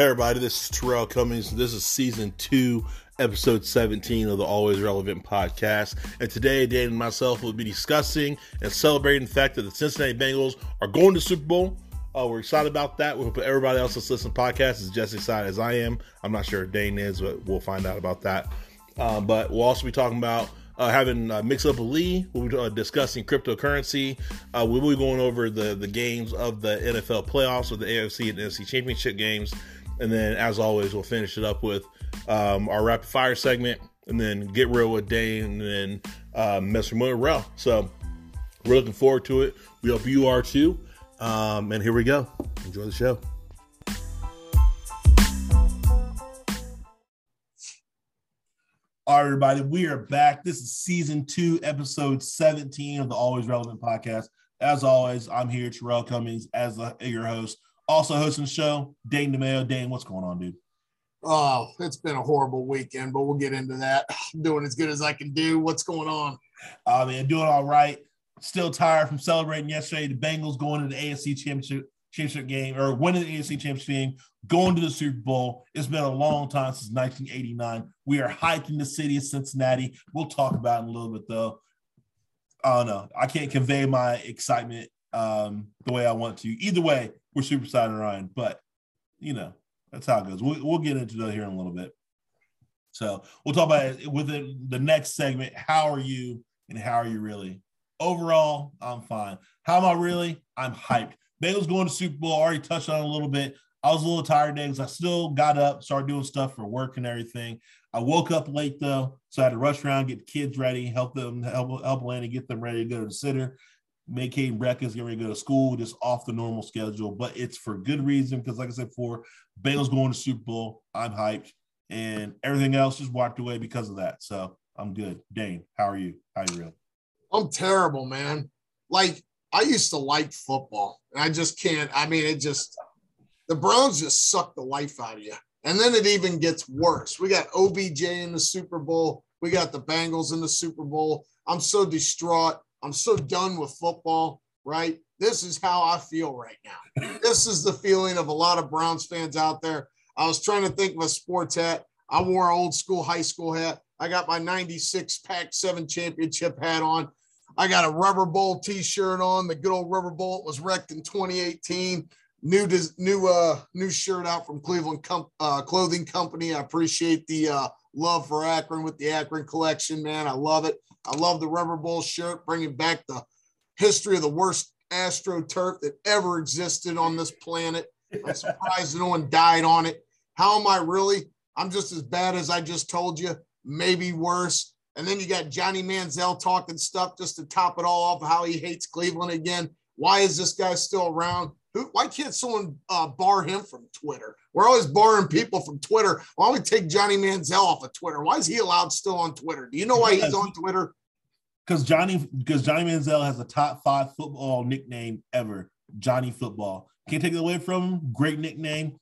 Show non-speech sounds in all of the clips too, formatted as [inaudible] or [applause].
Hey everybody, this is Terrell Cummings. This is season two, episode 17 of the Always Relevant podcast. And today, Dan and myself will be discussing and celebrating the fact that the Cincinnati Bengals are going to Super Bowl. Uh, we're excited about that. We hope everybody else that's listening to the podcast is just as excited as I am. I'm not sure Dane is, but we'll find out about that. Um, but we'll also be talking about uh, having uh, Mix Up with Lee. We'll be uh, discussing cryptocurrency. Uh, we will be going over the, the games of the NFL playoffs, with the AFC and NFC championship games. And then, as always, we'll finish it up with um, our rapid fire segment and then get real with Dane and then uh, mess with. So, we're looking forward to it. We hope you are too. Um, and here we go. Enjoy the show. All right, everybody, we are back. This is season two, episode 17 of the Always Relevant podcast. As always, I'm here, Terrell Cummings, as the, your host. Also hosting the show, Dane DeMayo. Dane, what's going on, dude? Oh, it's been a horrible weekend, but we'll get into that. I'm [sighs] doing as good as I can do. What's going on? Uh, man, doing all right. Still tired from celebrating yesterday. The Bengals going to the AFC Championship championship game or winning the AFC championship game, going to the Super Bowl. It's been a long time since 1989. We are hiking the city of Cincinnati. We'll talk about it in a little bit though. I don't know. I can't convey my excitement um, the way I want to. Either way, we're super excited, Ryan. But you know, that's how it goes. We'll, we'll get into that here in a little bit. So we'll talk about it within the next segment. How are you and how are you really? Overall, I'm fine. How am I really? I'm hyped. Bengals going to Super Bowl. Already touched on a little bit. I was a little tired today because I still got up, started doing stuff for work and everything. I woke up late though, so I had to rush around, get the kids ready, help them, help help Lanny get them ready to go to the sitter, Caden breakfast, get ready to go to school, just off the normal schedule. But it's for good reason because, like I said before, Bengals going to Super Bowl. I'm hyped, and everything else just walked away because of that. So I'm good. Dane, how are you? How are you real? I'm terrible, man. Like I used to like football. And I just can't. I mean, it just the Browns just suck the life out of you. And then it even gets worse. We got OBJ in the Super Bowl. We got the Bengals in the Super Bowl. I'm so distraught. I'm so done with football, right? This is how I feel right now. This is the feeling of a lot of Browns fans out there. I was trying to think of a sports hat. I wore an old school high school hat. I got my 96 Pac 7 championship hat on. I got a Rubber Bowl T-shirt on. The good old Rubber Bowl was wrecked in 2018. New new uh new shirt out from Cleveland Com- uh, Clothing Company. I appreciate the uh, love for Akron with the Akron collection, man. I love it. I love the Rubber Bowl shirt, bringing back the history of the worst AstroTurf that ever existed on this planet. I'm surprised no one died on it. How am I really? I'm just as bad as I just told you, maybe worse. And then you got Johnny Manziel talking stuff just to top it all off how he hates Cleveland again. Why is this guy still around? Who, why can't someone uh, bar him from Twitter? We're always barring people from Twitter. Why don't we take Johnny Manziel off of Twitter? Why is he allowed still on Twitter? Do you know why he's on Twitter? Because Johnny, because Johnny Manziel has a top five football nickname ever, Johnny Football. Can't take it away from him. Great nickname.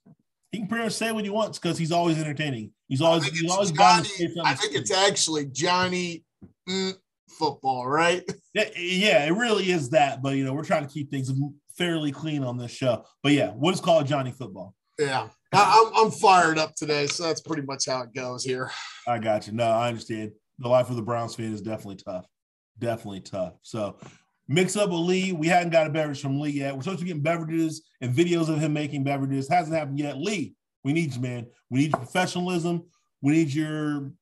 He can pretty much say what he wants because he's always entertaining. He's always he's always Johnny, I think it's actually Johnny mm, football, right? [laughs] Yeah, yeah, it really is that. But you know, we're trying to keep things fairly clean on this show. But yeah, what is called Johnny football? Yeah, I, I'm I'm fired up today, so that's pretty much how it goes here. I got you. No, I understand. The life of the Browns fan is definitely tough. Definitely tough. So mix up with Lee. We hadn't got a beverage from Lee yet. We're supposed to get beverages and videos of him making beverages. Hasn't happened yet. Lee, we need you, man. We need your professionalism. We need your,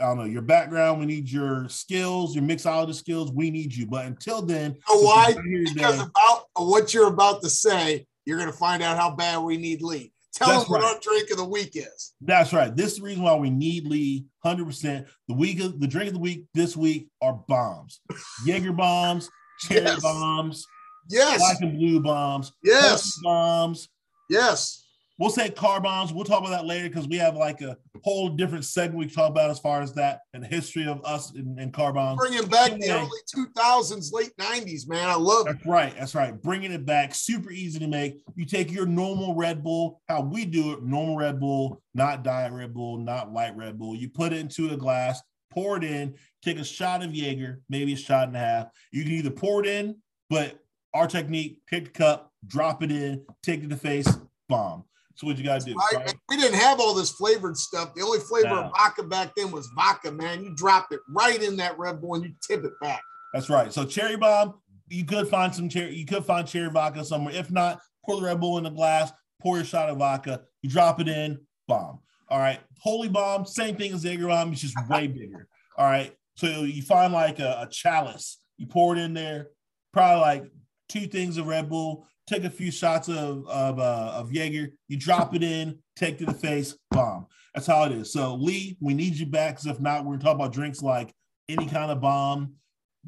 I don't know, your background. We need your skills, your mixologist skills. We need you. But until then, you know why? Because about what you're about to say, you're going to find out how bad we need Lee. Tell That's them what our drink of the week is. That's right. This is the reason why we need Lee 100%. The week of the drink of the week this week are bombs. Jaeger bombs, cherry yes. bombs, yes, black and blue bombs, yes, bombs, yes. We'll say car bombs. We'll talk about that later because we have like a whole different segment we talk about as far as that and the history of us and, car bombs. Bringing back the early 2000s, late 90s, man. I love that's it. right. That's right. Bringing it back. Super easy to make. You take your normal Red Bull, how we do it, normal Red Bull, not diet Red Bull, not light Red Bull. You put it into a glass, pour it in, take a shot of Jaeger, maybe a shot and a half. You can either pour it in, but our technique, take the cup, drop it in, take it to the face, bomb So what you gotta do. Right? right? We didn't have all this flavored stuff. The only flavor No. of vodka back then was vodka, man. You drop it right in that Red Bull and you tip it back. That's right. So cherry bomb, you could find some cherry, you could find cherry vodka somewhere. If not, pour the Red Bull in a glass, pour your shot of vodka, you drop it in, bomb. All right. Holy bomb, same thing as Jaeger bomb, it's just way bigger. All right. So you find like a, a chalice, you pour it in there, probably like two things of Red Bull, take a few shots of of, uh, of Jaeger, you drop it in, take to the face, bomb. That's how it is. So Lee, we need you back because if not, we're gonna talk about drinks like any kind of bomb,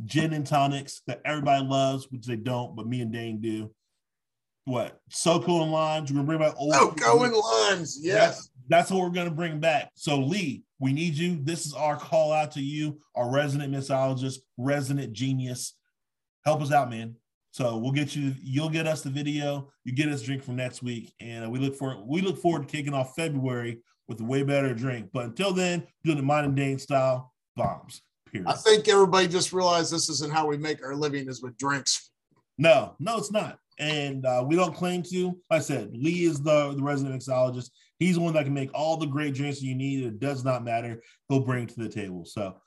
gin and tonics that everybody loves, which they don't, but me and Dane do. What SoCo and limes? We're gonna bring back old. Oh, going limes. Yes. That's, that's what we're gonna bring back. So Lee, we need you. This is our call out to you, our resident mixologist, resident genius. Help us out, man. So we'll get you. You'll get us the video. You get us drink from next week, and we look for we look forward to kicking off February with a way better drink. But until then, doing the modern day style bombs. Period. I think everybody just realized this isn't how we make our living is with drinks. No, no, it's not. And uh, we don't claim to. Like I said, Lee is the, the resident mixologist. He's the one that can make all the great drinks you need. It does not matter. He'll bring to the table. So,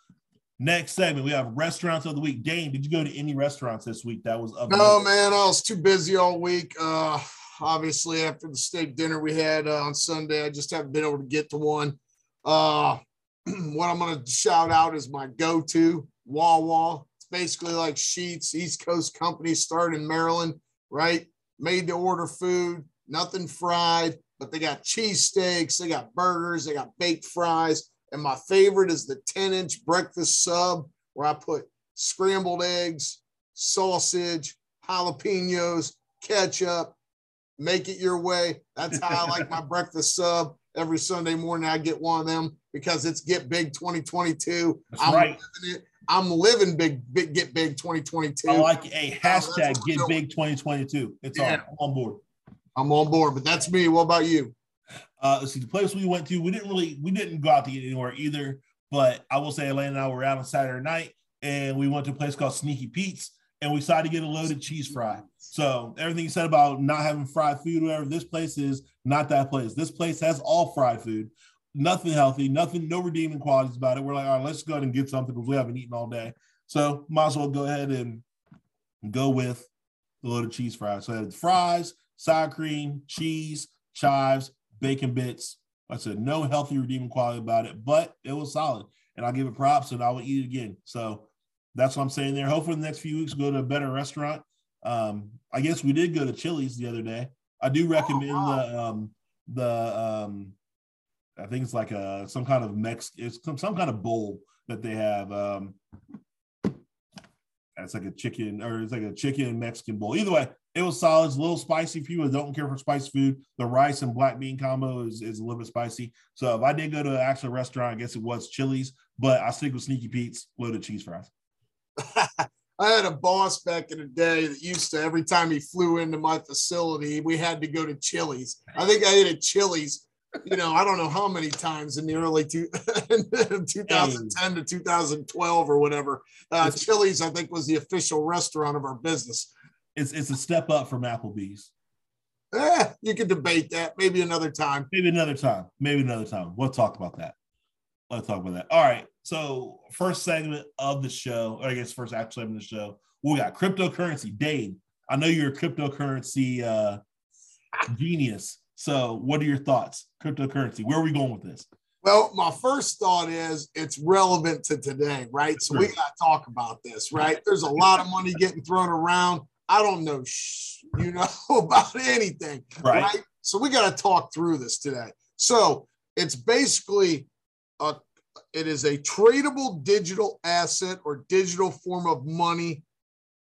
next segment, we have restaurants of the week. Dane, did you go to any restaurants this week that was of No, man, I was too busy all week. Uh, obviously, after the steak dinner we had uh, on Sunday, I just haven't been able to get to one. Uh, [clears throat] what I'm going to shout out is my go to Wawa. It's basically like Sheetz, East Coast company, started in Maryland, right? Made to order food, nothing fried, but they got cheesesteaks, they got burgers, they got baked fries. And my favorite is the 10 inch breakfast sub where I put scrambled eggs, sausage, jalapenos, ketchup, make it your way. That's how I like my [laughs] breakfast sub. Every Sunday morning, I get one of them because it's Get Big 2022. That's I'm right. living it. I'm living big, big Get Big 2022. I like a hashtag get big 2022. It's Yeah. on, I'm on board. I'm on board, but that's me. What about you? Uh, let's see, the place we went to, we didn't really, we didn't go out to eat anywhere either. But I will say, Elaine and I were out on Saturday night, and we went to a place called Sneaky Pete's, and we decided to get a loaded cheese fry. So everything you said about not having fried food, whatever, this place is not that place. This place has all fried food, nothing healthy, nothing, no redeeming qualities about it. We're like, all right, let's go ahead and get something because we haven't eaten all day. So might as well go ahead and go with the loaded cheese fries. So I had fries, sour cream, cheese, chives, bacon bits. Like I said, no healthy redeeming quality about it, but it was solid. And I'll give it props and I will eat it again. So that's what I'm saying there. Hopefully, in the next few weeks, go to a better restaurant. Um, I guess we did go to Chili's the other day. I do recommend the um the um I think it's like a some kind of Mex it's some, some kind of bowl that they have. Um it's like a chicken or it's like a chicken Mexican bowl. Either way, it was solid. It's a little spicy for you that don't care for spicy food. The rice and black bean combo is, is a little bit spicy. So if I did go to an actual restaurant, I guess it was Chili's, but I stick with Sneaky Pete's loaded cheese fries. [laughs] I had a boss back in the day that used to every time he flew into my facility, we had to go to Chili's. I think I ate at Chili's, you know, I don't know how many times in the early two, [laughs] 2010 to 2012 or whatever. Uh, Chili's, I think, was the official restaurant of our business. It's it's a step up from Applebee's. Eh, you could debate that maybe another time. Maybe another time. Maybe another time. We'll talk about that. Let's talk about that. All right. So first segment of the show, or I guess first actual segment of the show, we got cryptocurrency. Dave, I know you're a cryptocurrency uh, genius. So what are your thoughts? Cryptocurrency. Where are we going with this? Well, my first thought is it's relevant to today, right? So we got to talk about this, right? There's a lot of money getting thrown around. I don't know, sh- you know, [laughs] about anything, Right. right? So we got to talk through this today. So it's basically a, it is a tradable digital asset or digital form of money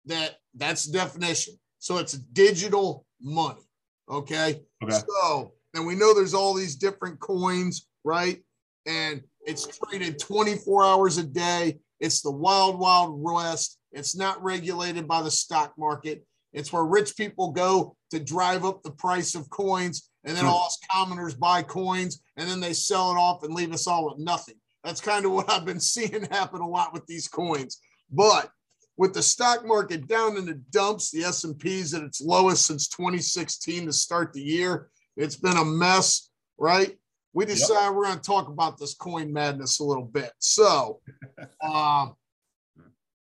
that that's definition. So it's digital money. Okay. Okay. So, and we know there's all these different coins, right? And it's traded 24 hours a day. It's the wild, wild west. It's not regulated by the stock market. It's where rich people go to drive up the price of coins, and then all us commoners buy coins, and then they sell it off and leave us all with nothing. That's kind of [laughs] what I've been seeing happen a lot with these coins. But with the stock market down in the dumps, the S&P's at its lowest since 2016 to start the year, It's been a mess, right? We decided yep. we're going to talk about this coin madness a little bit. So, [laughs] uh,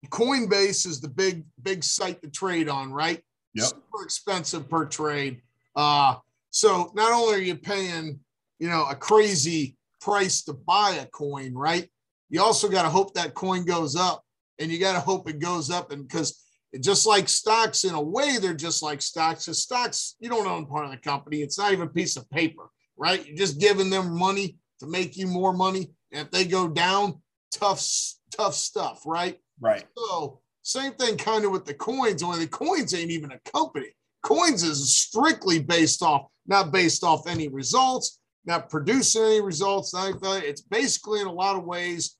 Coinbase is the big, big site to trade on, right? Yep. Super expensive per trade. Uh, so not only are you paying, you know, a crazy price to buy a coin, right? You also got to hope that coin goes up, and you got to hope it goes up, and because just like stocks, in a way, they're just like stocks. Because stocks, you don't own part of the company. It's not even a piece of paper, right? You're just giving them money to make you more money. And if they go down, tough, tough stuff, right? Right. So same thing kind of with the coins, only the coins ain't even a company. Coins is strictly based off, not based off any results, not producing any results. It's basically in a lot of ways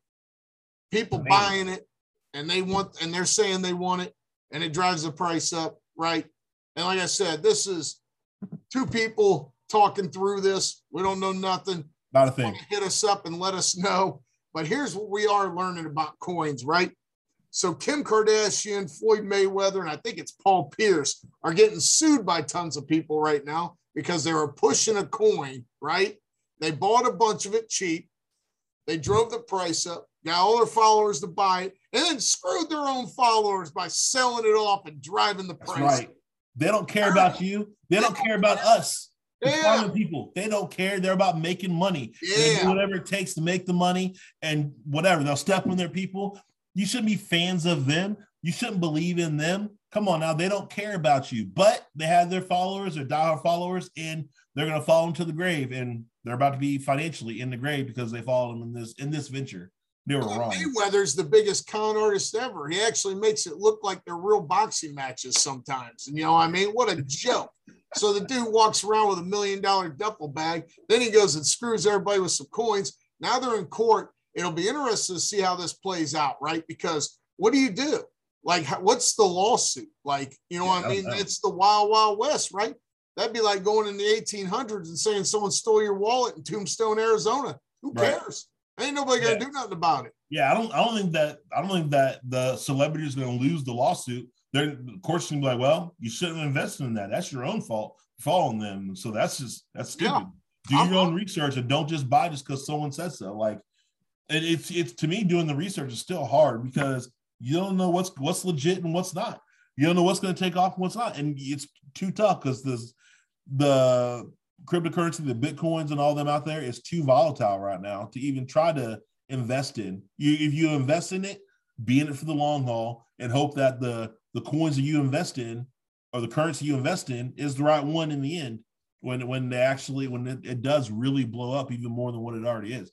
people buying it and they want and they're saying they want it and it drives the price up, right? And like I said, this is two people talking through this. We don't know nothing. Not a thing. Hit us up and let us know. But here's what we are learning about coins, right? So Kim Kardashian, Floyd Mayweather, and I think it's Paul Pierce are getting sued by tons of people right now because they were pushing a coin, right? They bought a bunch of it cheap. They drove the price up, got all their followers to buy it, and then screwed their own followers by selling it off and driving the price. That's right. They don't care ah. about you. They don't care about us. Yeah. people. They don't care. They're about making money. Yeah. They do whatever it takes to make the money and whatever. They'll step on their people. You shouldn't be fans of them. You shouldn't believe in them. Come on now. They don't care about you, but they have their followers, their diehard followers, and they're going to follow them to the grave. And they're about to be financially in the grave because they followed them in this in this venture. They were wrong. Mayweather's the biggest con artist ever. He actually makes it look like they're real boxing matches sometimes. And you know, I mean, what a joke. So the dude walks around with a million dollar duffel bag. Then he goes and screws everybody with some coins. Now they're in court. It'll be interesting to see how this plays out, right? Because what do you do? Like, what's the lawsuit? Like, you know, yeah, I mean, it's the wild, wild west, right? That'd be like going in the 1800s and saying someone stole your wallet in Tombstone, Arizona. Who cares? Right. Ain't nobody gonna yeah. do nothing about it. Yeah, I don't. I don't think that. I don't think that the celebrity is gonna lose the lawsuit. They're the court's gonna be like, well, you shouldn't have invested in that. That's your own fault. Following them. So that's just that's stupid. Yeah. Do your own research and don't just buy just because someone says so. Like, it, it's it's to me doing the research is still hard because you don't know what's what's legit and what's not. You don't know what's going to take off and what's not, and it's too tough because this the cryptocurrency, the bitcoins, and all them out there is too volatile right now to even try to invest in. You if you invest in it, be in it for the long haul, and hope that the the coins that you invest in or the currency you invest in is the right one in the end when when they actually when it, it does really blow up even more than what it already is.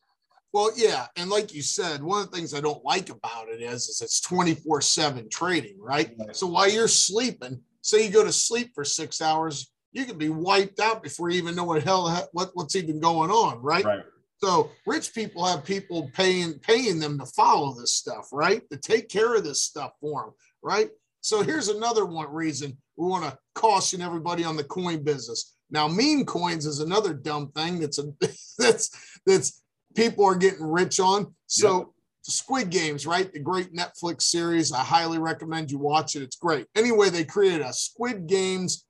Well, yeah, and like you said, one of the things I don't like about it is, is it's 24/7 trading, right? right? So while you're sleeping, say you go to sleep for 6 hours, you can be wiped out before you even know what hell what, what's even going on, right? Right. So rich people have people paying paying them to follow this stuff, right? To take care of this stuff for them, right? So here's another one reason we want to caution everybody on the coin business. Now, meme coins is another dumb thing that's a [laughs] that's that's people are getting rich on. So yep. Squid Games, right? The great Netflix series. I highly recommend you watch it. It's great. Anyway, they created a Squid Games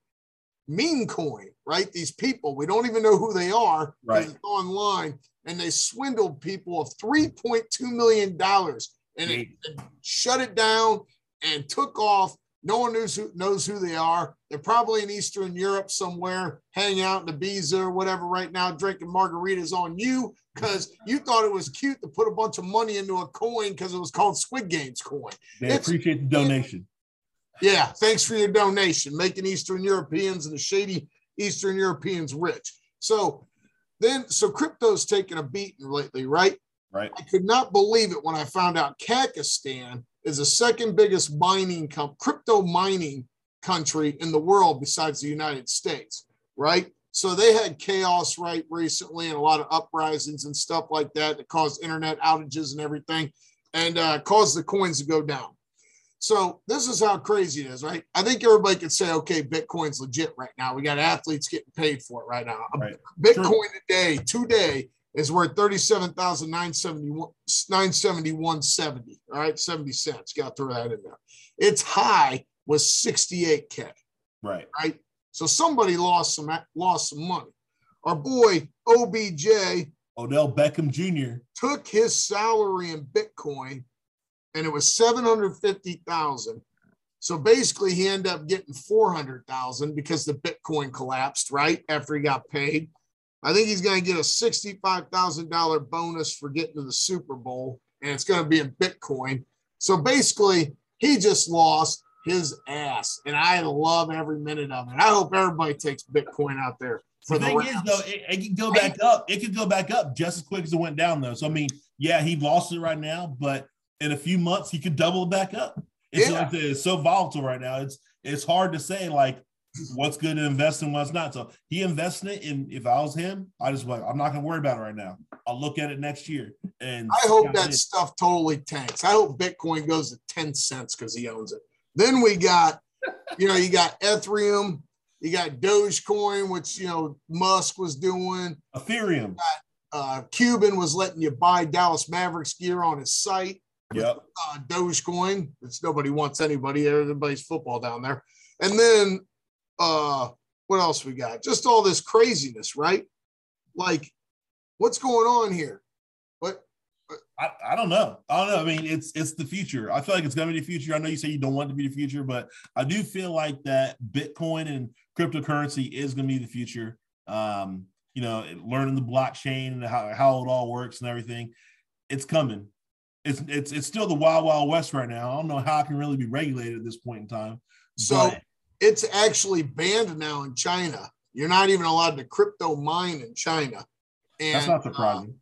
meme coin, right? These people, we don't even know who they are right. online, and they swindled people of $3.2 million and it, it shut it down and took off. No one knows who knows who they are. They're probably in Eastern Europe somewhere, hanging out in Ibiza or whatever right now, drinking margaritas on you because you thought it was cute to put a bunch of money into a coin because it was called Squid Games coin. They it's, appreciate the donation. Yeah, thanks for your donation, making Eastern Europeans and the shady Eastern Europeans rich. So then, so crypto's taken a beating lately, right? Right. I could not believe it when I found out Kazakhstan is the second biggest mining com- crypto mining country in the world besides the United States, right? So they had chaos right recently and a lot of uprisings and stuff like that that caused internet outages and everything and uh, caused the coins to go down. So this is how crazy it is, right? I think everybody could say, okay, Bitcoin's legit right now. We got athletes getting paid for it right now. Right. Bitcoin True. today, today is worth 37,971 971.70. All right, 70 cents. Got to throw that in there. Its high was 68K. Right. Right. So somebody lost some lost some money. our boy OBJ Odell Beckham Jr. took his salary in Bitcoin and it was 750,000. So basically he ended up getting 400,000 because the Bitcoin collapsed right after he got paid. I think he's going to get a $65,000 bonus for getting to the Super Bowl and it's going to be in Bitcoin. So basically he just lost his ass and I love every minute of it. I hope everybody takes Bitcoin out there for The the, thing is, though, it, it can go back up. It could go back up just as quick as it went down, though. So I mean, yeah, he lost it right now, but in a few months he could double it back up. It's, Yeah. like it's so volatile right now. It's it's hard to say like what's good to invest in, what's not. So he invests in it, and if I was him, I just like I'm not gonna worry about it right now. I'll look at it next year. And I hope that stuff totally tanks. I hope Bitcoin goes to 10 cents because he owns it. Then we got, you know, you got Ethereum, you got Dogecoin, which, you know, Musk was doing. Ethereum. Uh, Cuban was letting you buy Dallas Mavericks gear on his site. Yep. Uh, Dogecoin, which nobody wants anybody, everybody's football down there. And then, uh, what else we got? Just all this craziness, right? Like, what's going on here? What I, I don't know. I don't know. I mean, it's it's the future. I feel like it's gonna be the future. I know you say you don't want it to be the future, but I do feel like that Bitcoin and cryptocurrency is gonna be the future. Um, you know, learning the blockchain and how, how it all works and everything. It's coming. It's it's it's still the wild wild west right now. I don't know how it can really be regulated at this point in time. So but it's actually banned now in China. You're not even allowed to crypto mine in China. And that's not uh, surprising.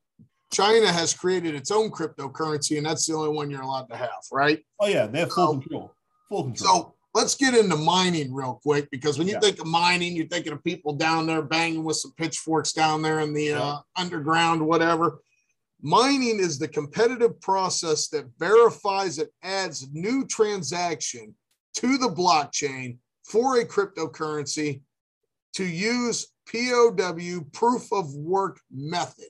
China has created its own cryptocurrency, and that's the only one you're allowed to have, right? oh yeah, they have full so- control. Full control. So let's get into mining real quick because when you Yeah. think of mining, you're thinking of people down there banging with some pitchforks down there in the uh, underground, whatever. Mining is the competitive process that verifies and adds new transaction to the blockchain for a cryptocurrency to use POW proof of work method.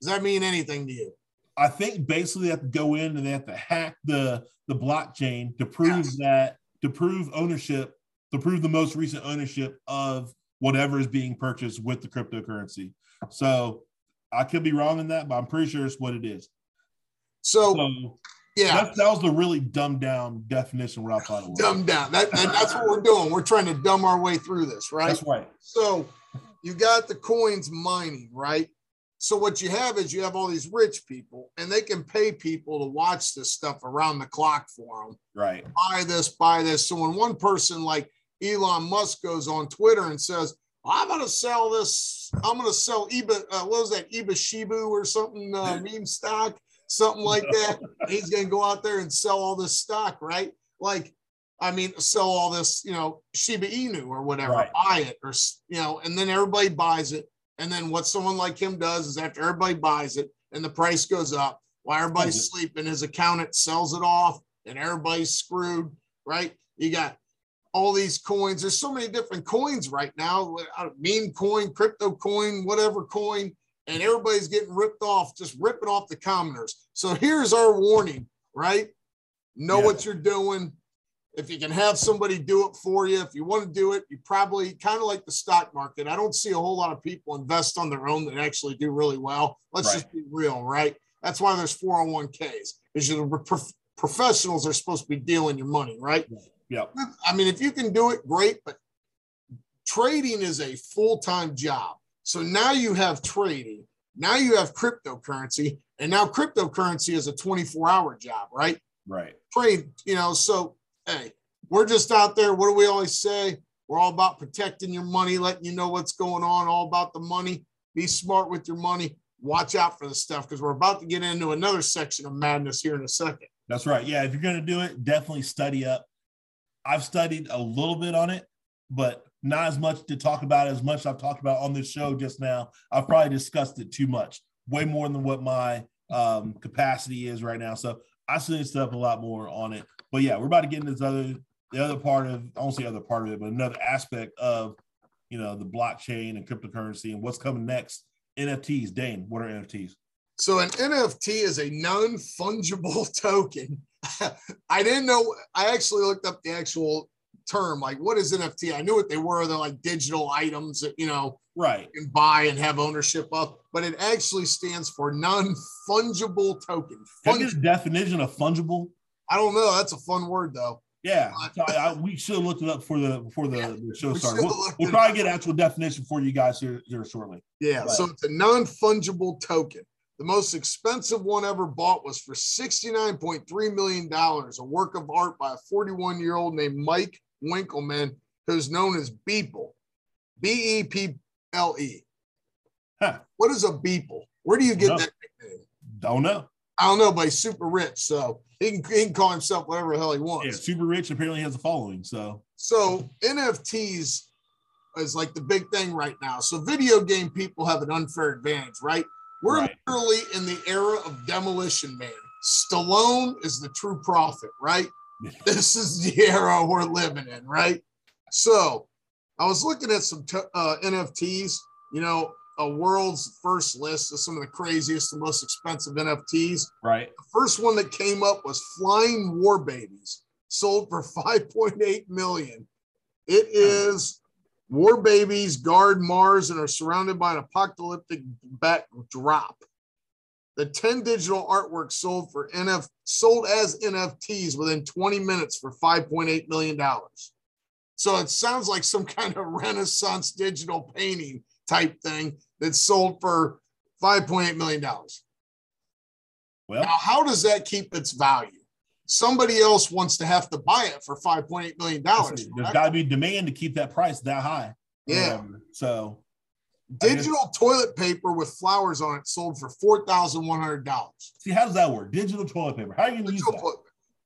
Does that mean anything to you? I think basically they have to go in and they have to hack the the blockchain to prove Yes. that to prove ownership, to prove the most recent ownership of whatever is being purchased with the cryptocurrency. So I could be wrong in that, but I'm pretty sure it's what it is. So, So yeah, that, that was the really dumbed down definition what I thought it was. dumb down. That, that- that's what we're doing. We're trying to dumb our way through this, right? That's right. So you got the coins mining, right? So what you have is you have all these rich people, and they can pay people to watch this stuff around the clock for them. Right. Buy this, buy this. So when one person like Elon Musk goes on Twitter and says, "I'm going to sell this. I'm going to sell Eba. Uh, what was that? Eba Shibu or something? Uh, meme stock, something like that." He's going to go out there and sell all this stock, right? Like, I mean, sell all this, you know, Shiba Inu or whatever, Right. buy it or you know, and then everybody buys it. And then what someone like him does is after everybody buys it and the price goes up, while everybody's Sells sleeping, his accountant sells it off and everybody's screwed, right? You got all these coins. There's so many different coins right now. Meme coin, crypto coin, whatever coin, and everybody's getting ripped off, just ripping off the commoners. So here's our warning, right? Know Yeah. what you're doing. If you can have somebody do it for you, if you want to do it, you probably kind of like the stock market. I don't see a whole lot of people invest on their own that actually do really well. Let's Right. just be real, right? That's why there's 401ks because you're the prof- professionals are supposed to be dealing your money, right? Yep. I mean, if you can do it, great, but trading is a full time job. So now you have trading, now you have cryptocurrency, and now cryptocurrency is a 24 hour job, right? Right. Trade, you know, so hey, we're just out there. What do we always say? We're all about protecting your money, letting you know what's going on, all about the money. Be smart with your money. Watch out for the stuff because we're about to get into another section of madness here in a second. That's right. Yeah, if you're going to do it, definitely study up. I've studied a little bit on it, but not as much to talk about as much I've talked about on this show just now. I've probably discussed it too much, way more than what my um, capacity is right now. So I studied stuff a lot more on it. But yeah, we're about to get into this other the other part of I won't say other part of it, but another aspect of you know the blockchain and cryptocurrency and what's coming next. NFTs, Dane, what are NFTs? So an NFT is a non-fungible [laughs] token. [laughs] I didn't know. I actually looked up the actual term. Like, what is NFT? I knew what they were. They're like digital items that you know right you can buy and have ownership of, but it actually stands for non-fungible token. Can I get definition of fungible? I don't know. That's a fun word though. Yeah, uh, so I, I, we should have looked it up for the before the, Yeah, the show we started. We'll, we'll it probably up. get actual definition for you guys here, here shortly. Yeah, Right. so it's a non-fungible token. The most expensive one ever bought was for $69.3 million, a work of art by a 41-year-old named Mike Winkelmann, who's known as Beeple. B-E-P-L-E. Huh. What is a Beeple? Where do you get that nickname? Don't know. I don't know, but he's super rich, so he can, he can call himself whatever the hell he Yeah, wants. super rich apparently has a following. So So NFTs is like the big thing right now. So video game people have an unfair advantage, right? We're Right. literally in the era of demolition man. Stallone is the true prophet, right? [laughs] this is the era we're living in, right? So I was looking at some t- uh, NFTs, you know, a world's first list of some of the craziest and most expensive NFTs. right. The first one that came up was Flying War Babies, sold for [laughs] 5.8 million. It is war babies guard Mars and are surrounded by an apocalyptic backdrop. The 10 digital artwork sold for NF sold as NFTs within 20 minutes for 5.8 million dollars. So it sounds like some [laughs] kind of Renaissance digital painting type thing that sold for 5.8 million dollars. Well, Now, how does that keep its value? Somebody else wants to have to buy it for $5.8 million. there's got to be demand to keep that price that high. Yeah. Um, so Digital toilet paper with flowers on it sold for $4,100. see, how does that work? Digital toilet paper. How are you going to use that?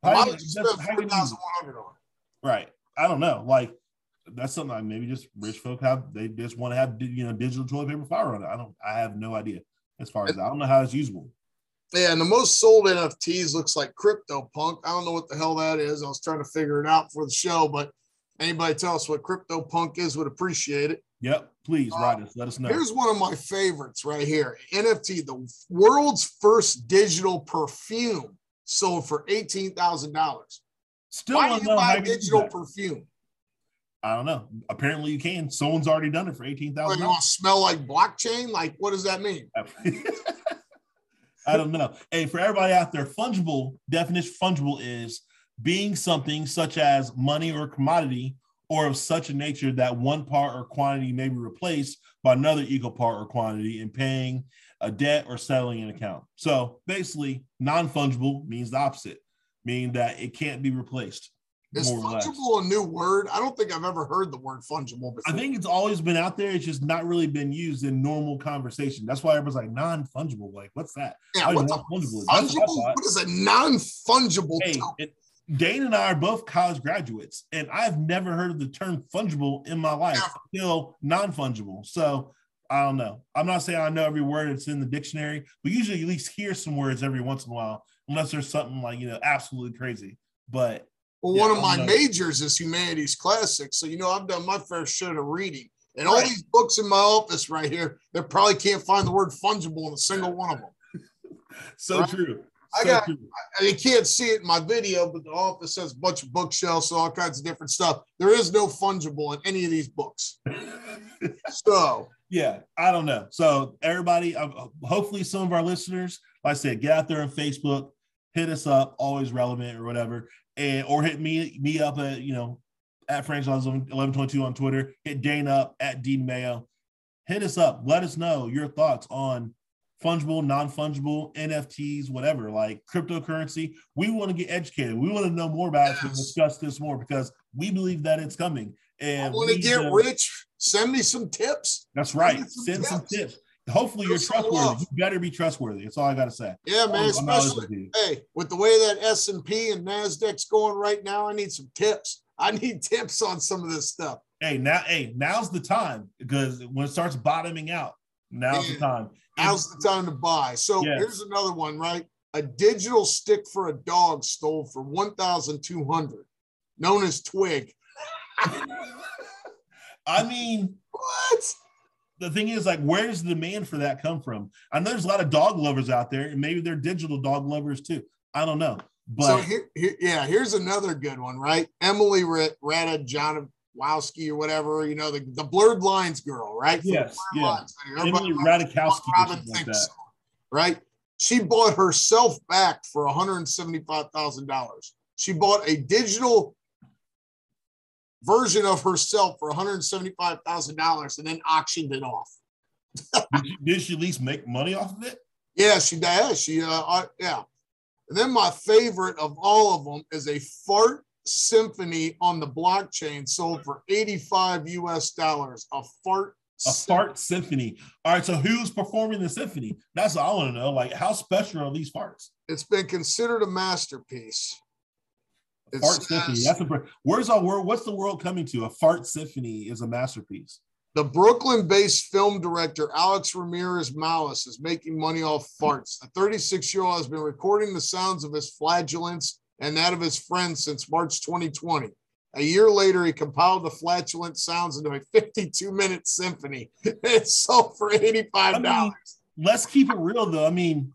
How Why you would you spend that's- how you gonna use it? 4100 on it? Right. I don't know. Like that's something like maybe just rich folk have. They just want to have you know digital toilet paper flower on it. I don't. I have no idea as far as I don't know how it's usable. Yeah, and the most sold NFTs looks like CryptoPunk. I don't know what the hell that is. I was trying to figure it out for the show, but anybody tell us what CryptoPunk is would appreciate it. Yep. Please write uh, us. Let us know. Here's one of my favorites right here NFT, the world's first digital perfume sold for $18,000. Still Why don't you buy digital perfume? I don't know. Apparently you can. Someone's already done it for eighteen What, you want to smell like blockchain? Like, what does that mean? [laughs] I don't know. Hey, for everybody out there, fungible definition fungible is being something such as money or commodity or of such a nature that one part or quantity may be replaced by another equal part or quantity in paying a debt or settling an account. So basically, non-fungible means the opposite, meaning that it can't be replaced. Is fungible a new word? I don't think I've ever heard the word fungible before. I think it's always been out there. It's just not really been used in normal conversation. That's why everyone's like non-fungible. Like, what's that? yeah, I what know the what fungible is. That's what I fungible? What is a non-fungible Hey, it, Dane and I are both college graduates, and I've never heard of the term fungible in my life until non-fungible. So I don't know. I'm not saying I know every word that's in the dictionary, but usually at least hear some words every once in a while, unless there's something like you know absolutely crazy. But Well, Yeah, one of my know. majors is humanities classics. So, you know, I've done my fair share of reading. And all Right. these books in my office right here, they probably can't find the word fungible in a single one of them. [laughs] so Right. true. I got- you can't see it in my video, but the office has a bunch of bookshelves, so all kinds of different stuff. There is no fungible in any of these books. [laughs] So, yeah, I don't know. So everybody, uh, hopefully some of our listeners, like I said, get out there on Facebook, hit us up, always relevant or whatever, and or hit me me up at you know at franchise eleven twenty two on Twitter. Hit Dane up at Dean Mayo. Hit us up. Let us know your thoughts on fungible, non fungible, NFTs, whatever, like cryptocurrency. We want to get educated. We want to know more about it to Yes. discuss this more because we believe that it's coming. I And want to we, get uh, rich. Send me some tips. that's right. me some Send some tips. tips. Hopefully, you're trustworthy. You better be trustworthy. That's all I got to say. Yeah, man. I'm Especially, you. hey, with the way that S and P and Nasdaq's going right now, I need some tips. I need [laughs] tips on some of this stuff. Hey, now, hey, now's the time because when it starts bottoming out, now's Yeah. the time. Now's the time to buy. So Yes. here's another one, right? A digital stick for a dog stole for 1,200, known as Twig. [laughs] I mean, What? the thing is, like, where does the demand for that come from? I know there's a lot of dog lovers out there, and maybe they're digital dog lovers too. I don't know. But so here, here, yeah, here's another good one, right? Emily Rata Janowski or whatever, you know, the, the blurred lines girl, right? Yes, yeah. Emily Robin like. So, right? She bought herself back for $175,000. She bought a digital version of herself for $175,000 and then auctioned it off. [laughs] did, she, did, she, at least make money off of it? Yeah, she does. She, uh, uh, yeah. And then my favorite of all of them is a fart symphony on the blockchain sold for 85 US dollars. A fart a fart symphony. All right, so who's performing the symphony? That's all I want to know. Like, how special are these farts? It's been considered a masterpiece. fart symphony. That's a where's our world? What's the world coming to? A fart symphony is a masterpiece. The Brooklyn-based film director Alex Ramirez Mallis is making money off farts. The 36-year-old has been recording the sounds of his flatulence and that of his friends since March 2020. A year later, he compiled the flatulent sounds into a 52-minute symphony. [laughs] It sold for $85. I mean, let's keep it real, though. I mean,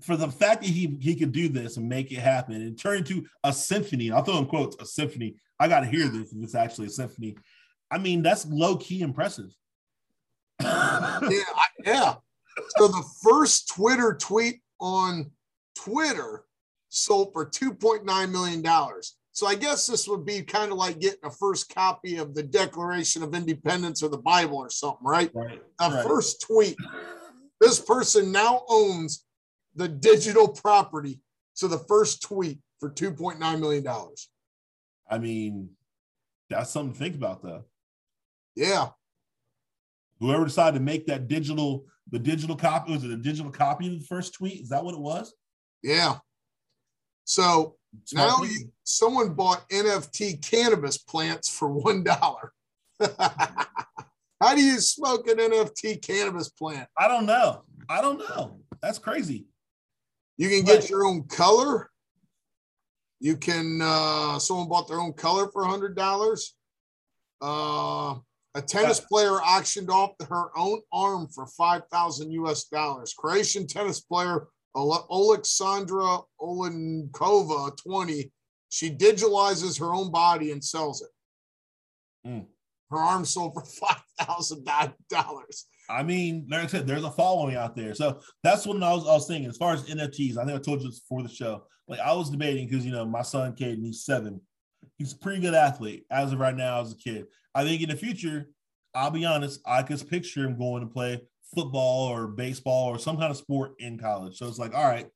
for the fact that he he could do this and make it happen and turn into a symphony, I'll throw in quotes, a symphony. I got to hear this if it's actually a symphony. I mean, that's low key impressive. [laughs] yeah, I, yeah. So the first Twitter tweet on Twitter sold for $2.9 million. So I guess this would be kind of like getting a first copy of the Declaration of Independence or the Bible or something, right? right the right. first tweet. This person now owns the digital property. So the first tweet for $2.9 million. I mean, that's something to think about, though. Yeah. Whoever decided to make that digital, the digital copy, was it a digital copy of the first tweet? Is that what it was? Yeah. So Smart now you, someone bought NFT cannabis plants for one dollar. [laughs] How do you smoke an NFT cannabis plant? I don't know. I don't know. That's crazy. You can get your own color. You can. Uh, someone bought their own color for a hundred dollars. Uh, a tennis player auctioned off her own arm for 5,000 US dollars. Croatian tennis player Alexandra Olenkova, 20. She digitalizes her own body and sells it. Mm. Her arm sold for [laughs] $5,000. I mean, like I said, there's a following out there. So that's what I was, I was thinking. As far as NFTs, I think I told you this before the show. Like I was debating because, you know, my son, Caden, he's seven. He's a pretty good athlete as of right now as a kid. I think in the future, I'll be honest, I could picture him going to play football or baseball or some kind of sport in college. So it's like, all right,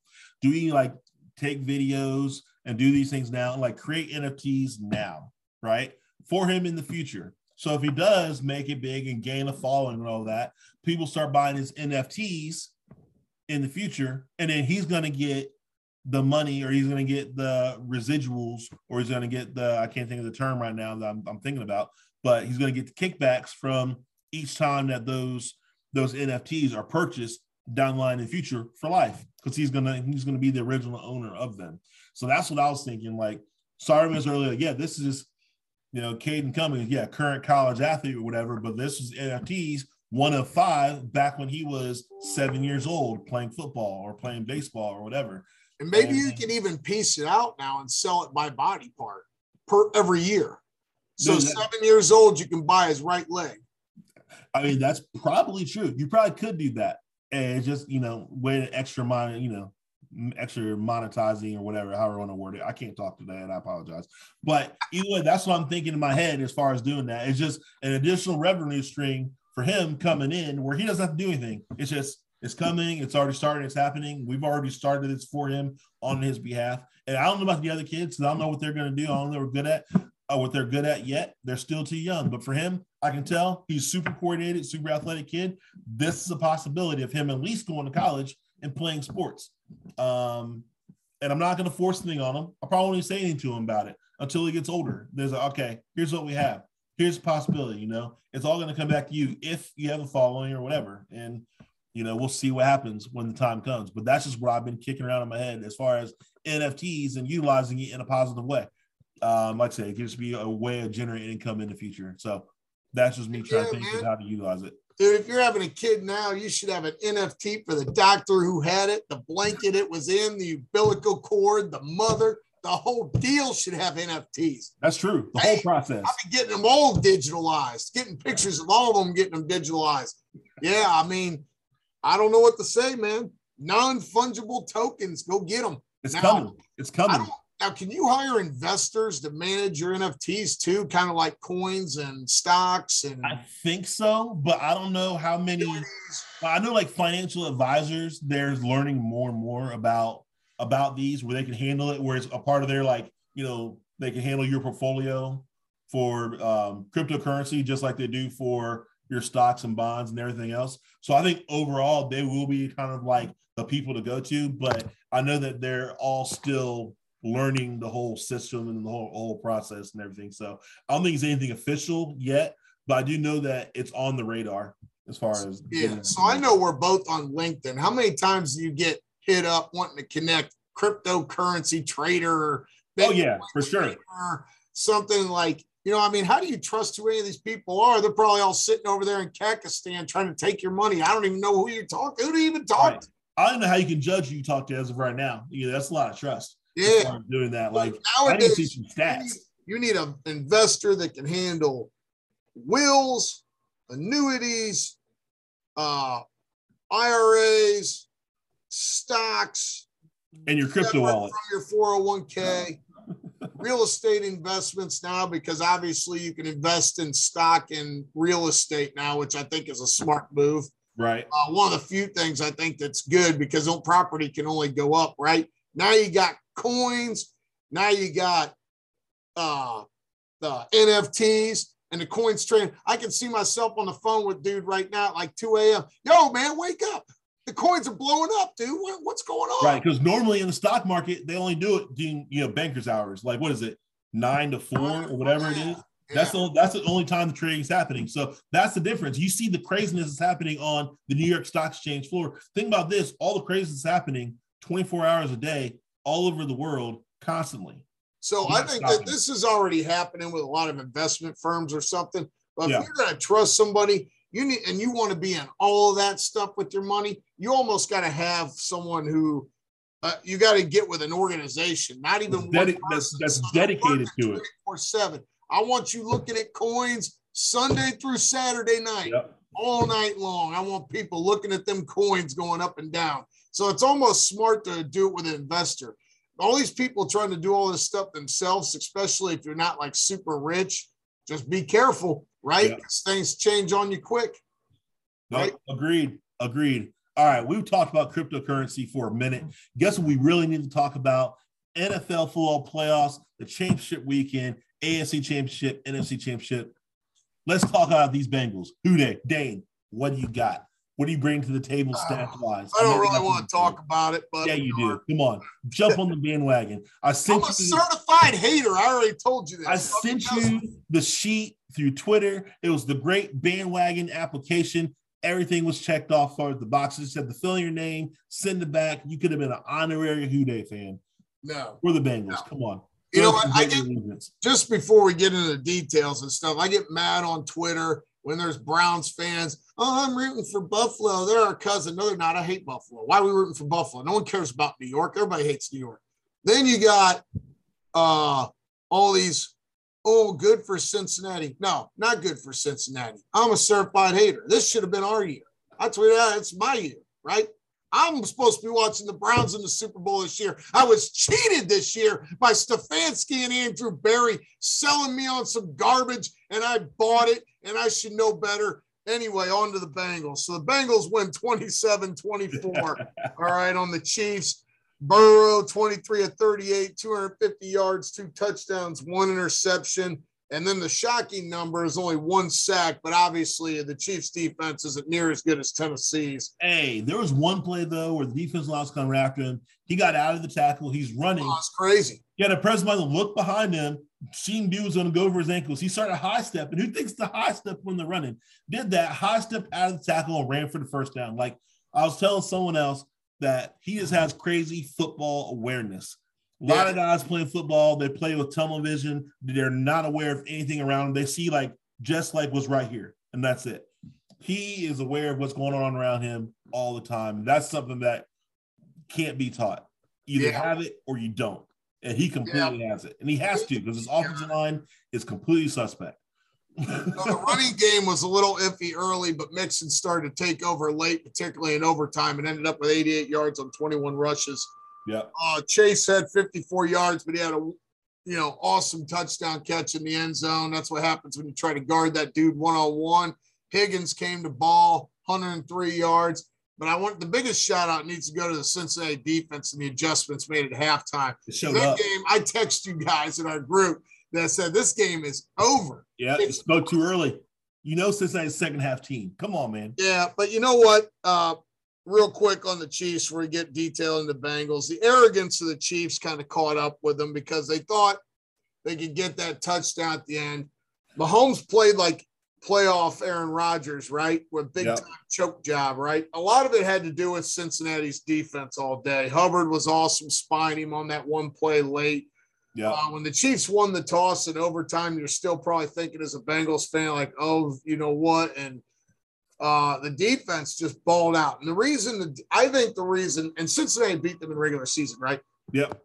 do we like take videos and do these things now like create NFTs now, right? For him in the future. So if he does make it big and gain a following and all that, people start buying his NFTs in the future, and then he's gonna get the money or he's going to get the residuals or he's going to get the i can't think of the term right now that i'm, I'm thinking about but he's going to get the kickbacks from each time that those those nfts are purchased down the line in the future for life because he's going to he's to be the original owner of them so that's what i was thinking like sorry miss earlier yeah this is you know Caden Cummings yeah current college athlete or whatever but this is nfts one of five back when he was seven years old playing football or playing baseball or whatever and maybe you can even piece it out now and sell it by body part per every year. So Dude, seven years old, you can buy his right leg. I mean, that's probably true. You probably could do that. And just, you know, with extra money, you know, extra monetizing or whatever, however I want to word it. I can't talk today and I apologize. But either way, that's what I'm thinking in my head as far as doing that. It's just an additional revenue stream for him coming in where he doesn't have to do anything. It's just it's coming. It's already started. It's happening. We've already started this for him on his behalf. And I don't know about the other kids. I don't know what they're going to do. I don't know what they're good at. Uh, what they're good at yet. They're still too young. But for him, I can tell he's super coordinated, super athletic kid. This is a possibility of him at least going to college and playing sports. Um, and I'm not going to force anything on him. I probably won't say anything to him about it until he gets older. There's a, okay, here's what we have. Here's a possibility. You know, it's all going to come back to you if you have a following or whatever. And you know, we'll see what happens when the time comes. But that's just what I've been kicking around in my head as far as NFTs and utilizing it in a positive way. Um, like I say, it gives me a way of generating income in the future. So that's just me trying yeah, to think man. of how to utilize it. Dude, if you're having a kid now, you should have an NFT for the doctor who had it, the blanket it was in, the umbilical cord, the mother, the whole deal should have NFTs. That's true. The whole process. I've been getting them all digitalized, getting pictures of all of them, getting them digitalized. Yeah, I mean, I don't know what to say, man. Non fungible tokens, go get them. It's now, coming. It's coming. Now, can you hire investors to manage your NFTs too, kind of like coins and stocks? And I think so, but I don't know how many. I know like financial advisors, they're learning more and more about about these where they can handle it, where it's a part of their like, you know, they can handle your portfolio for um, cryptocurrency just like they do for your stocks and bonds and everything else. So I think overall they will be kind of like the people to go to, but I know that they're all still learning the whole system and the whole, whole process and everything. So I don't think it's anything official yet, but I do know that it's on the radar as far as yeah. So I know we're both on LinkedIn. How many times do you get hit up wanting to connect cryptocurrency trader? Oh yeah, for sure. Something like you know, I mean, how do you trust who any of these people are? They're probably all sitting over there in Kakistan trying to take your money. I don't even know who you talk. To. Who do you even talk right. to? I don't know how you can judge who you talk to as of right now. Yeah, that's a lot of trust. Yeah, doing that. Like nowadays, see some stats. You need, you need an investor that can handle wills, annuities, uh, IRAs, stocks, and your crypto wallet from your 401k. [laughs] real estate investments now because obviously you can invest in stock and real estate now, which I think is a smart move. Right. Uh, one of the few things I think that's good because property can only go up. Right now, you got coins. Now you got uh, the NFTs and the coins trend. I can see myself on the phone with dude right now at like 2 a.m. Yo, man, wake up. The coins are blowing up, dude. What, what's going on? Right. Because normally in the stock market, they only do it during, you know, banker's hours. Like, what is it? Nine to four or whatever it is. That's the that's the only time the trading is happening. So that's the difference. You see the craziness is happening on the New York Stock Exchange floor. Think about this: all the craziness is happening 24 hours a day, all over the world, constantly. So I think that this is already happening with a lot of investment firms or something. But yeah. if you're going to trust somebody, you need and you want to be in all of that stuff with your money. You almost got to have someone who uh, you got to get with an organization, not even that's, that's, that's dedicated to it. Or seven. I want you looking at coins Sunday through Saturday night, yep. all night long. I want people looking at them coins going up and down. So it's almost smart to do it with an investor. All these people trying to do all this stuff themselves, especially if you're not like super rich, just be careful, right? Yeah. Things change on you quick. No, right? Agreed. Agreed. All right. We've talked about cryptocurrency for a minute. Guess what we really need to talk about? NFL football playoffs, the championship weekend, AFC championship, NFC championship. Let's talk about these Bengals. Who Dey? Dane, what do you got? What do you bring to the table stats wise? I don't really want to talk about it, but yeah, you do. Come on, jump on the bandwagon. I [laughs] sent I'm a you, certified hater. I already told you that. I sent you the sheet through Twitter. It was the great bandwagon application. Everything was checked off for the boxes. Said to fill in your name, send it back. You could have been an honorary Who Dey fan. No, for the Bengals. No. Come on. You know, I, I get just before we get into the details and stuff. I get mad on Twitter when there's Browns fans. Oh, I'm rooting for Buffalo. They're our cousin. No, they're not. I hate Buffalo. Why are we rooting for Buffalo? No one cares about New York. Everybody hates New York. Then you got uh, all these, oh, good for Cincinnati. No, not good for Cincinnati. I'm a certified hater. This should have been our year. I tweeted out it's my year, right? I'm supposed to be watching the Browns in the Super Bowl this year. I was cheated this year by Stefanski and Andrew Berry selling me on some garbage, and I bought it, and I should know better. Anyway, on to the Bengals. So the Bengals win 27 24. [laughs] All right, on the Chiefs. Burrow, 23 of 38, 250 yards, two touchdowns, one interception. And then the shocking number is only one sack, but obviously the Chiefs' defense isn't near as good as Tennessee's. Hey, there was one play though where the defense line was coming after him. He got out of the tackle. He's running. Oh, it's crazy. He had a president look behind him, seen dude was going to go over his ankles. He started high step, and who thinks the high step when they're running? Did that high step out of the tackle and ran for the first down. Like I was telling someone else that he just has crazy football awareness. A lot yeah. of guys playing football, they play with tunnel vision. They're not aware of anything around them. They see like just like what's right here, and that's it. he is aware of what's going on around him all the time. That's something that can't be taught. Either Yeah. have it or you don't. And he completely has it. And he has to because his offensive line is completely suspect. Now, the [laughs] running game was a little iffy early, but Mixon started to take over late, particularly in overtime, and ended up with 88 yards on 21 rushes. Yep. Uh, Chase had 54 yards, but he had a you know awesome touchdown catch in the end zone. That's what happens when you try to guard that dude one on one. Higgins came to ball, 103 yards. But I want the biggest shout out needs to go to the Cincinnati defense and the adjustments made at halftime. That up. game, I text you guys in our group that said this game is over. Yeah, it spoke too early. You know Cincinnati's second half team. Come on, man. Yeah, but you know what? Uh, real quick on the Chiefs, where we get detail in the Bengals, the arrogance of the Chiefs kind of caught up with them because they thought they could get that touchdown at the end. Mahomes played like playoff Aaron Rodgers, right? With big Yep. time choke job, right? A lot of it had to do with Cincinnati's defense all day. Hubbard was awesome, spying him on that one play late. Yeah. Uh, when the Chiefs won the toss in overtime, you're still probably thinking as a Bengals fan, like, oh, you know what? And uh, the defense just balled out. And the reason, that I think the reason, and Cincinnati beat them in regular season, right? Yep.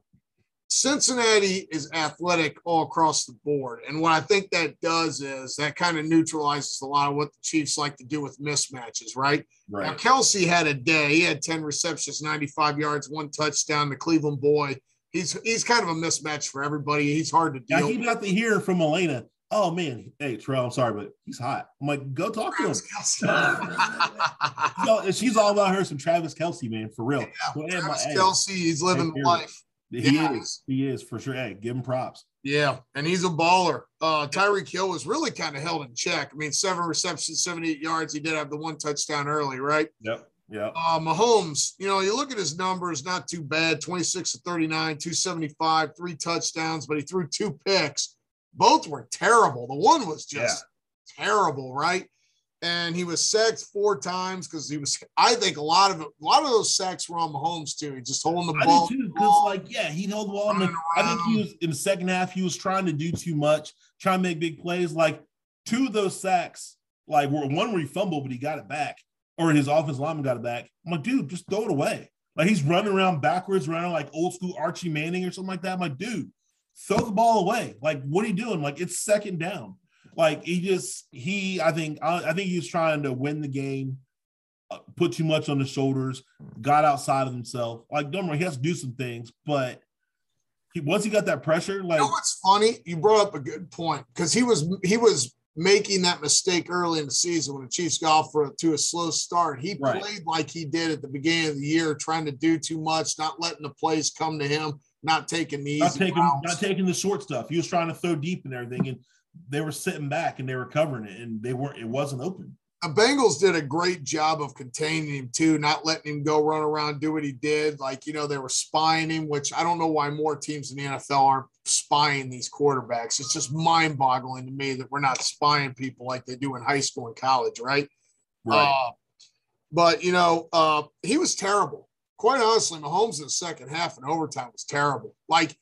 Cincinnati is athletic all across the board. And what I think that does is that kind of neutralizes a lot of what the Chiefs like to do with mismatches, right? Now, Kelce had a day. He had 10 receptions, 95 yards, one touchdown. The Cleveland boy. He's he's kind of a mismatch for everybody. He's hard to I deal keep with. got to hear from Elena. Oh man, hey Terrell, I'm sorry, but he's hot. I'm like, go talk to him. Travis She's Kelce. [laughs] all, she's all about her some Travis Kelce, man, for real. Well, hey, my- Travis Kelce, he's living the life. he Yeah. is, he is for sure. Hey, give him props. Yeah, and he's a baller. Uh, Tyreek Hill was really kind of held in check. I mean, seven receptions, 78 yards. He did have the one touchdown early, right? Yep. Yeah. Uh, Mahomes, you know, you look at his numbers, not too bad 26 to 39, 275, three touchdowns, but he threw two picks. Both were terrible. The one was just terrible, right? And he was sacked four times because he was, I think a lot of it, a lot of those sacks were on Mahomes too. He just holding the I ball. too, because like, yeah, he held the ball. I think he was in the second half. He was trying to do too much, trying to make big plays. Like two of those sacks, like were one where he fumbled, but he got it back, or his offense lineman got it back. I'm like, dude, just throw it away. Like he's running around backwards, running like old school Archie Manning or something like that. I'm like, dude, throw the ball away. Like, what are you doing? Like, it's second down. Like he just he, I think, I, I think he was trying to win the game, uh, put too much on the shoulders, got outside of himself. Like, don't worry, he has to do some things, but he once he got that pressure, like, You know what's funny? You brought up a good point because he was he was making that mistake early in the season when the Chiefs got off for to a slow start. He Right. played like he did at the beginning of the year, trying to do too much, not letting the plays come to him, not taking the not taking not taking the short stuff. He was trying to throw deep and everything, and they were sitting back and they were covering it, and they weren't. It wasn't open. the Bengals did a great job of containing him too, not letting him go run around, do what he did. Like, you know, they were spying him, which I don't know why more teams in the NFL aren't spying these quarterbacks. It's just mind boggling to me that we're not spying people like they do in high school and college, right? Uh, but you know, uh, he was terrible. Quite honestly, Mahomes in the second half and overtime was terrible. Like,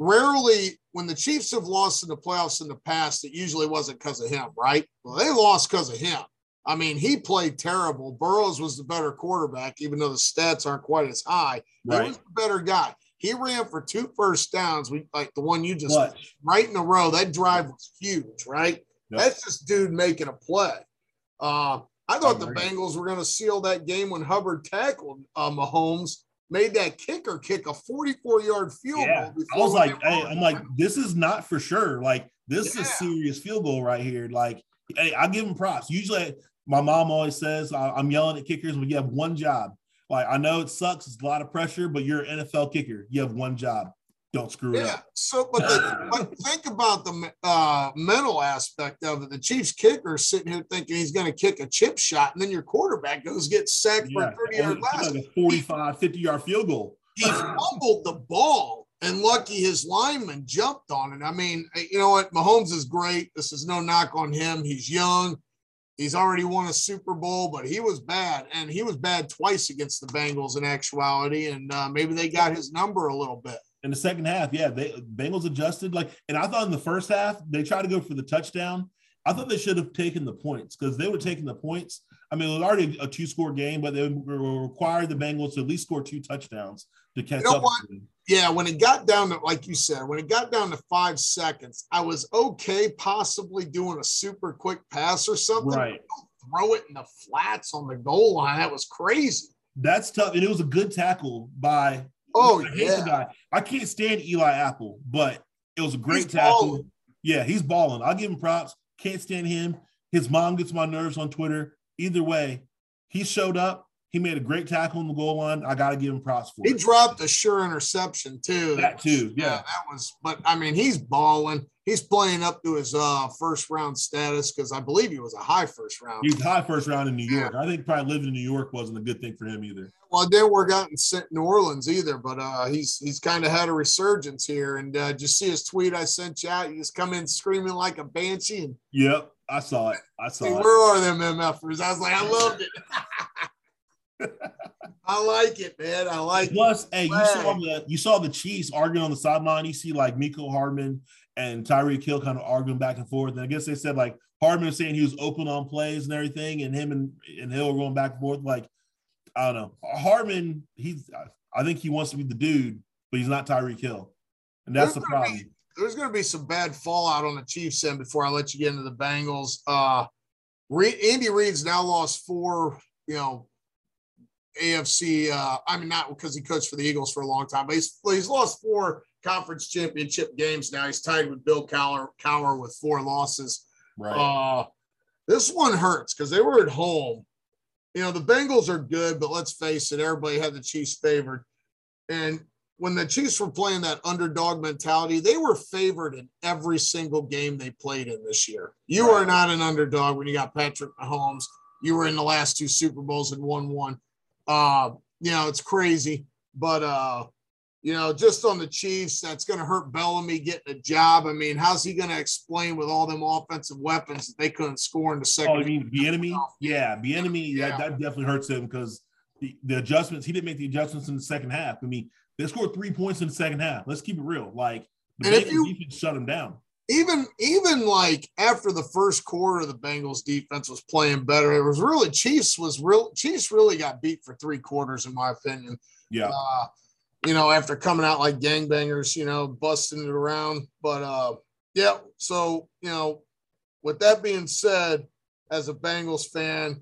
rarely when the Chiefs have lost in the playoffs in the past, it usually wasn't because of him, right? Well, they lost because of him. I mean, he played terrible. Burrows was the better quarterback, even though the stats aren't quite as high. He was the better guy. He ran for two first downs, we, like the one you just right in a row. That drive was huge, right? Yep. That's just dude making a play. Uh, I thought the agree. Bengals were going to seal that game when Hubbard tackled uh, Mahomes, made that kicker kick a 44 yard field Yeah, goal. I was like, hey. I'm like, this is not for sure. Like, this is a serious field goal right here. Like, hey, I give him props. Usually, my mom always says I'm yelling at kickers when you have one job. Like, I know it sucks. It's a lot of pressure, but you're an NFL kicker. You have one job. Don't screw it Yeah. up. So, but, the, but [laughs] think about the uh, mental aspect of it. The Chiefs kicker sitting here thinking he's going to kick a chip shot, and then your quarterback goes get sacked for Yeah. a 30 yard last. like a 45, 50 yard field goal. he fumbled the ball and lucky his lineman jumped on it. I mean, eh, you know what? Mahomes is great. This is no knock on him. He's young. He's already won a Super Bowl, but he was bad. And he was bad twice against the Bengals in actuality. And uh, maybe they got his number a little bit. In the second half, yeah, they Bengals adjusted. Like, and I thought in the first half they tried to go for the touchdown, I thought they should have taken the points because they were taking the points. I mean, it was already a two score game, but they required the Bengals to at least score two touchdowns to catch you know up. What? Yeah, when it got down to, like you said, when it got down to five seconds, I was okay possibly doing a super quick pass or something. Right. Throw it in the flats on the goal line. That was crazy. That's tough. And it was a good tackle by Oh I yeah. I can't stand Eli Apple, but it was a great he's tackle. Balling. Yeah, he's balling. I'll give him props. Can't stand him. His mom gets my nerves on Twitter. Either way, he showed up. He made a great tackle on the goal line. I got to give him props for he it. He dropped a sure interception too. That too, yeah. yeah. That was, but I mean, he's balling. He's playing up to his uh, first round status because I believe he was a high first round. He's high first round in New York. Yeah. I think probably living in New York wasn't a good thing for him either. Well, it didn't work out in New Orleans either, but uh, he's he's kind of had a resurgence here. And uh, just see his tweet I sent you out. He just come in screaming like a banshee. And, yep, I saw it. I saw hey, it. Where are them MFers? I was like, I loved it. [laughs] I like it, man. I like Plus, it. hey, you saw the you saw the Chiefs arguing on the sideline. You see like Mecole Hardman and Tyreek Hill kind of arguing back and forth. And I guess they said like Hardman was saying he was open on plays and everything, and him and, and Hill were going back and forth. Like, I don't know. Hardman, he's I think he wants to be the dude, but he's not Tyreek Hill. And that's there's the problem. Be, there's going to be some bad fallout on the Chiefs end before I let you get into the Bengals. Uh, Andy Reid's now lost four, you know, AFC. Uh, I mean, not because he coached for the Eagles for a long time, but he's he's lost four conference championship games now. He's tied with Bill Cowher, Cowher with four losses. Right. Uh, this one hurts because they were at home. You know, the Bengals are good, but let's face it, everybody had the Chiefs favored. And when the Chiefs were playing that underdog mentality, they were favored in every single game they played in this year. You right. are not an underdog when you got Patrick Mahomes. You were in the last two Super Bowls and won one. Uh, you know, it's crazy. But uh, you know, just on the Chiefs, that's going to hurt Bellamy getting a job. I mean, how's he going to explain with all them offensive weapons that they couldn't score in the second? Oh, I mean, Bieniemy? Yeah, Bieniemy. Yeah. That, that definitely hurts him because the, the adjustments he didn't make the adjustments in the second half. I mean, they scored three points in the second half. Let's keep it real. Like the Bengals you, defense shut them down. Even even like after the first quarter, the Bengals defense was playing better. It was really Chiefs was real. Chiefs really got beat for three quarters, in my opinion. Yeah. Uh, you know, after coming out like gangbangers, you know, busting it around. But uh, yeah, so you know, with that being said, as a Bengals fan,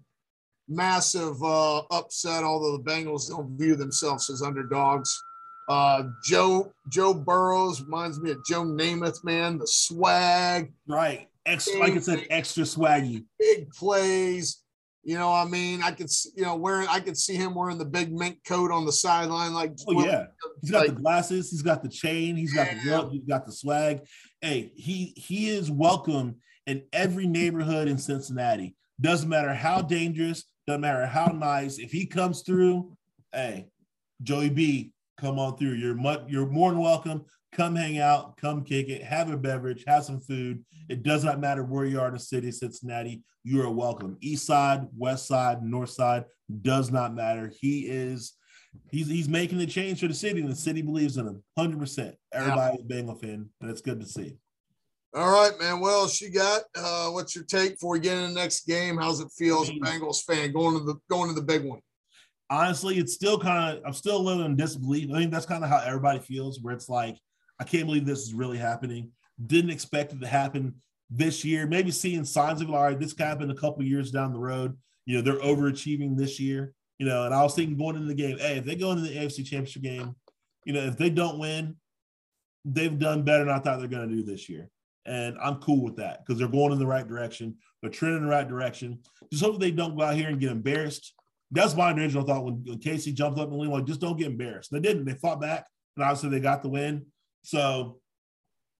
massive uh, upset. Although the Bengals don't view themselves as underdogs. Uh, Joe Joe Burrows reminds me of Joe Namath, man. The swag, right? Extra, like I said, extra swaggy. Big plays. You know, I mean, I could, you know, wearing, I could see him wearing the big mink coat on the sideline, like. Oh yeah, he's got like, the glasses, he's got the chain, he's got yeah. the belt, he's got the swag. Hey, he he is welcome in every neighborhood in Cincinnati. Doesn't matter how dangerous, doesn't matter how nice. If he comes through, hey, Joey B, come on through. You're much, you're more than welcome. Come hang out, come kick it, have a beverage, have some food. It does not matter where you are in the city of Cincinnati. You are welcome. East side, west side, north side does not matter. He is he's he's making the change for the city, and the city believes in him 100. percent Everybody's yeah. Bengal fan, and it's good to see. All right, man. Well, she got. Uh, what's your take before we get in the next game? How's it feel as a Bengals fan going to the going to the big one? Honestly, it's still kind of. I'm still a little in disbelief. I think that's kind of how everybody feels, where it's like I can't believe this is really happening. Didn't expect it to happen this year. Maybe seeing signs of it. All right, this could happen a couple years down the road. You know, they're overachieving this year. You know, and I was thinking going into the game, hey, if they go into the AFC Championship game, you know, if they don't win, they've done better than I thought they're going to do this year. And I'm cool with that because they're going in the right direction. They're trending in the right direction. Just hope they don't go out here and get embarrassed. That's my original thought when, when Casey jumped up and leaned like, just don't get embarrassed. They didn't. They fought back, and obviously they got the win. So,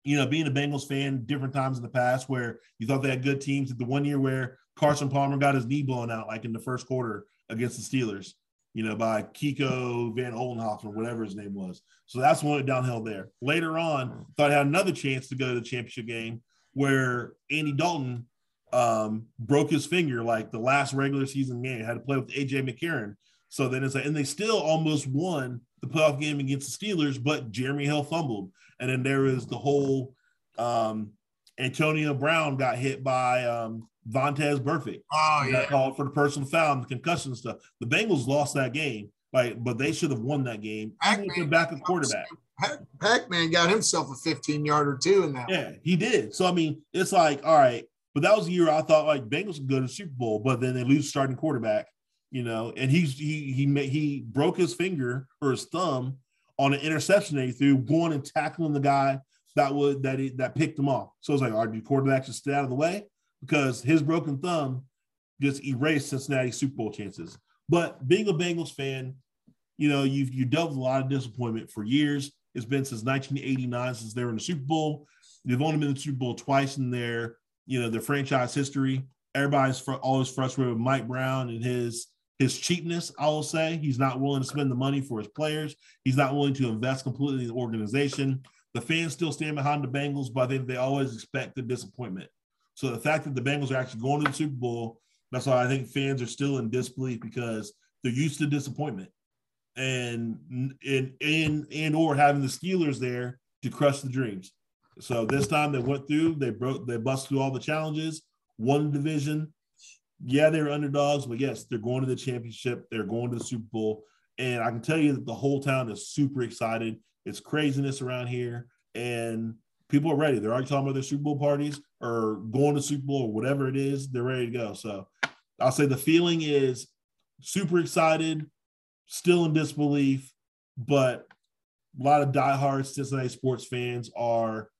you know, being a Bengals fan, different times in the past where you thought they had good teams. The one year where Carson Palmer got his knee blown out, like in the first quarter against the Steelers, you know, by Kiko Van Oldenhoffen, whatever his name was. So that's one downhill there. Later on, thought I had another chance to go to the championship game where Andy Dalton um, broke his finger like the last regular season game, had to play with AJ McCarron. So then it's like, and they still almost won the playoff game against the Steelers, but Jeremy Hill fumbled. And then there is the whole um, Antonio Brown got hit by um, Vontaze Burfict. Oh He yeah. got called for the personal foul and the concussion stuff. The Bengals lost that game, like, but they should have won that game. With their backup quarterback. Pac Man got himself a 15 yarder too in that. Yeah, he did. So I mean, it's like, all right, but that was the year I thought like Bengals could go to the Super Bowl, but then they lose starting quarterback, you know, and he's he he he broke his finger or his thumb on an interception that he threw, going and tackling the guy that would that he, that picked him off. So it's like, all right, do quarterbacks just stay out of the way because his broken thumb just erased Cincinnati Super Bowl chances. But being a Bengals fan, you know, you've you dealt with a lot of disappointment for years. It's been since 1989 since they were in the Super Bowl. They've only been in the Super Bowl twice in their, you know, their franchise history. Everybody's fr- always frustrated with Mike Brown and his his cheapness. I will say he's not willing to spend the money for his players. He's not willing to invest completely in the organization. The fans still stand behind the Bengals, but think they always expect the disappointment. So the fact that the Bengals are actually going to the Super Bowl, that's why I think fans are still in disbelief because they're used to disappointment and and and and or having the Steelers there to crush the dreams. So this time they went through, they broke, they busted through all the challenges, won the division. Yeah, they were underdogs, but yes, they're going to the championship. They're going to the Super Bowl, and I can tell you that the whole town is super excited. It's craziness around here, and people are ready. They're already talking about their Super Bowl parties or going to Super Bowl or whatever it is. They're ready to go. So I'll say the feeling is super excited, still in disbelief, but a lot of diehard Cincinnati sports fans are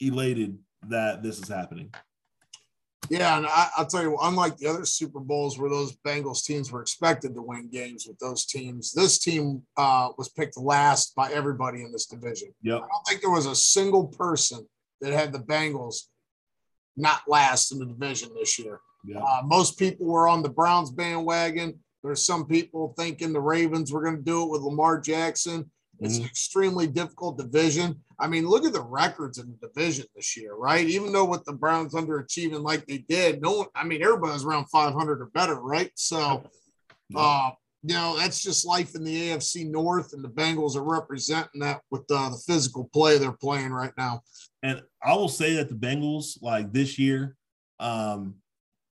elated that this is happening. Yeah, and I, I'll tell you, unlike the other Super Bowls where those Bengals teams were expected to win games with those teams, this team uh, was picked last by everybody in this division. Yep. I don't think there was a single person that had the Bengals not last in the division this year. Yeah. Uh, most people were on the Browns bandwagon. There's some people thinking the Ravens were going to do it with Lamar Jackson. It's an extremely difficult division. I mean, look at the records in the division this year, right? Even though with the Browns underachieving like they did, no one, I mean, everybody's around 500 or better, right? So, uh, you know, that's just life in the AFC North, and the Bengals are representing that with uh, the physical play they're playing right now. And I will say that the Bengals, like this year, um,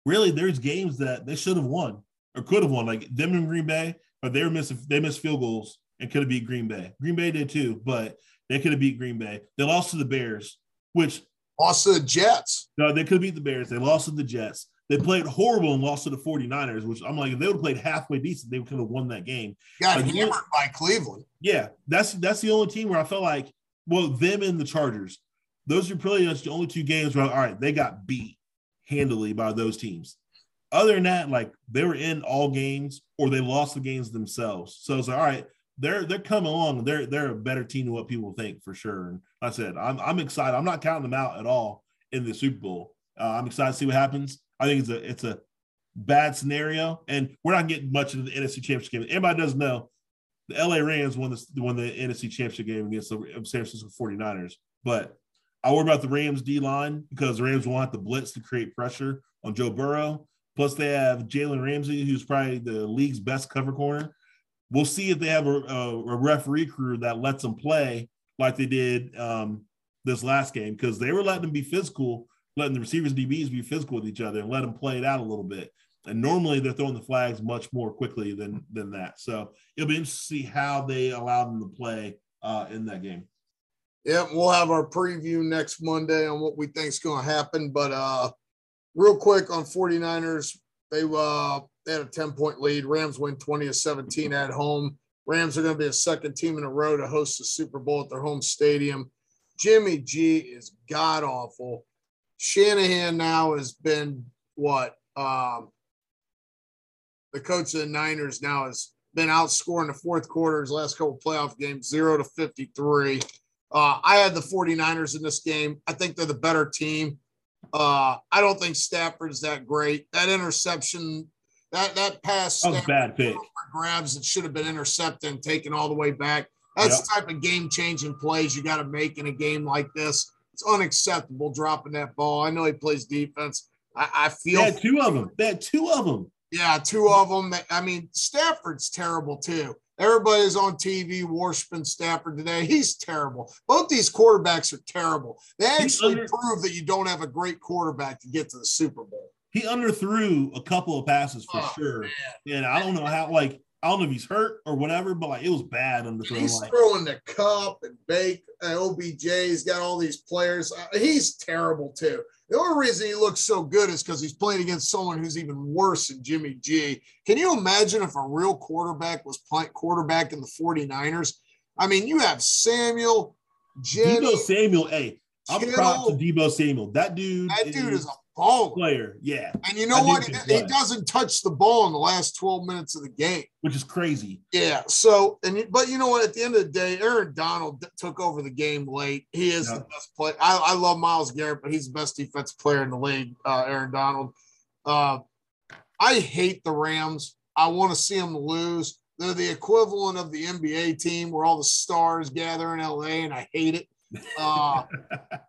really there's games that they should have won or could have won, like them in Green Bay, but they were missing they missed field goals and could have beat Green Bay. Green Bay did too, but they could have beat Green Bay. They lost to the Bears, which Also, the Jets. no, they could have beat the Bears. They lost to the Jets. They played horrible and lost to the 49ers, which I'm like, if they would have played halfway decent, they could have won that game. Got Like, hammered by Cleveland. Yeah, that's that's the only team where I felt like, well, them and the Chargers, those are pretty much the only two games where all right, they got beat handily by those teams. Other than that, like they were in all games or they lost the games themselves. So it's like, all right, they're they're coming along. They're they're a better team than what people think for sure. And like I said, I'm I'm excited. I'm not counting them out at all in the Super Bowl. Uh, I'm excited to see what happens. I think it's a it's a bad scenario, and we're not getting much of the NFC Championship game. Everybody does know the LA Rams won the won the NFC Championship game against the San Francisco 49ers. But I worry about the Rams D line because the Rams want the blitz to create pressure on Joe Burrow. Plus, they have Jalen Ramsey, who's probably the league's best cover corner. We'll see if they have a, a, referee crew that lets them play like they did um, this last game because they were letting them be physical, letting the receivers DBs be physical with each other and let them play it out a little bit. And normally they're throwing the flags much more quickly than than that. So it'll be interesting to see how they allow them to play uh, in that game. Yeah, we'll have our preview next Monday on what we think is going to happen. But uh, real quick on 49ers, they uh they had a 10 point lead. Rams win 20 to 17 at home. Rams are going to be a second team in a row to host the Super Bowl at their home stadium. Jimmy G is god awful. Shanahan now has been what um the coach of the Niners now has been outscoring the fourth quarter his last couple playoff games, zero to 53. Uh, I had the 49ers in this game. I think they're the better team. Uh, I don't think Stafford's that great. That interception, that that pass That was a bad pick. grabs that should have been intercepted and taken all the way back. That's the type of game changing plays you got to make in a game like this. It's unacceptable dropping that ball. I know he plays defense. I, I They feel, had two of them. They had two of them. yeah, two of them. I mean, Stafford's terrible too. Everybody's on TV worshiping Stafford today. He's terrible. Both these quarterbacks are terrible. They actually under- prove that you don't have a great quarterback to get to the Super Bowl. He underthrew a couple of passes for oh, sure. Man. And I don't know how, like, I don't know if he's hurt or whatever, but like it was bad underthrown. He's like. throwing the cup and bake. And OBJ's got all these players. Uh, he's terrible too. The only reason he looks so good is because he's playing against someone who's even worse than Jimmy G. Can you imagine if a real quarterback was playing quarterback in the 49ers? I mean, you have Samuel, Jenny, Deebo Samuel. Hey, I'm proud to Deebo Samuel. That dude, that dude is, is a ball player. Yeah. And you know what? He, he, doesn't touch the ball in the last 12 minutes of the game, which is crazy. Yeah. So, and but you know what? At the end of the day, Aaron Donald took over the game late. He is the best player. I, I, love Myles Garrett, but he's the best defensive player in the league, uh, Aaron Donald. Uh, I hate the Rams. I want to see them lose. They're the equivalent of the NBA team where all the stars gather in LA, and I hate it. Uh, [laughs]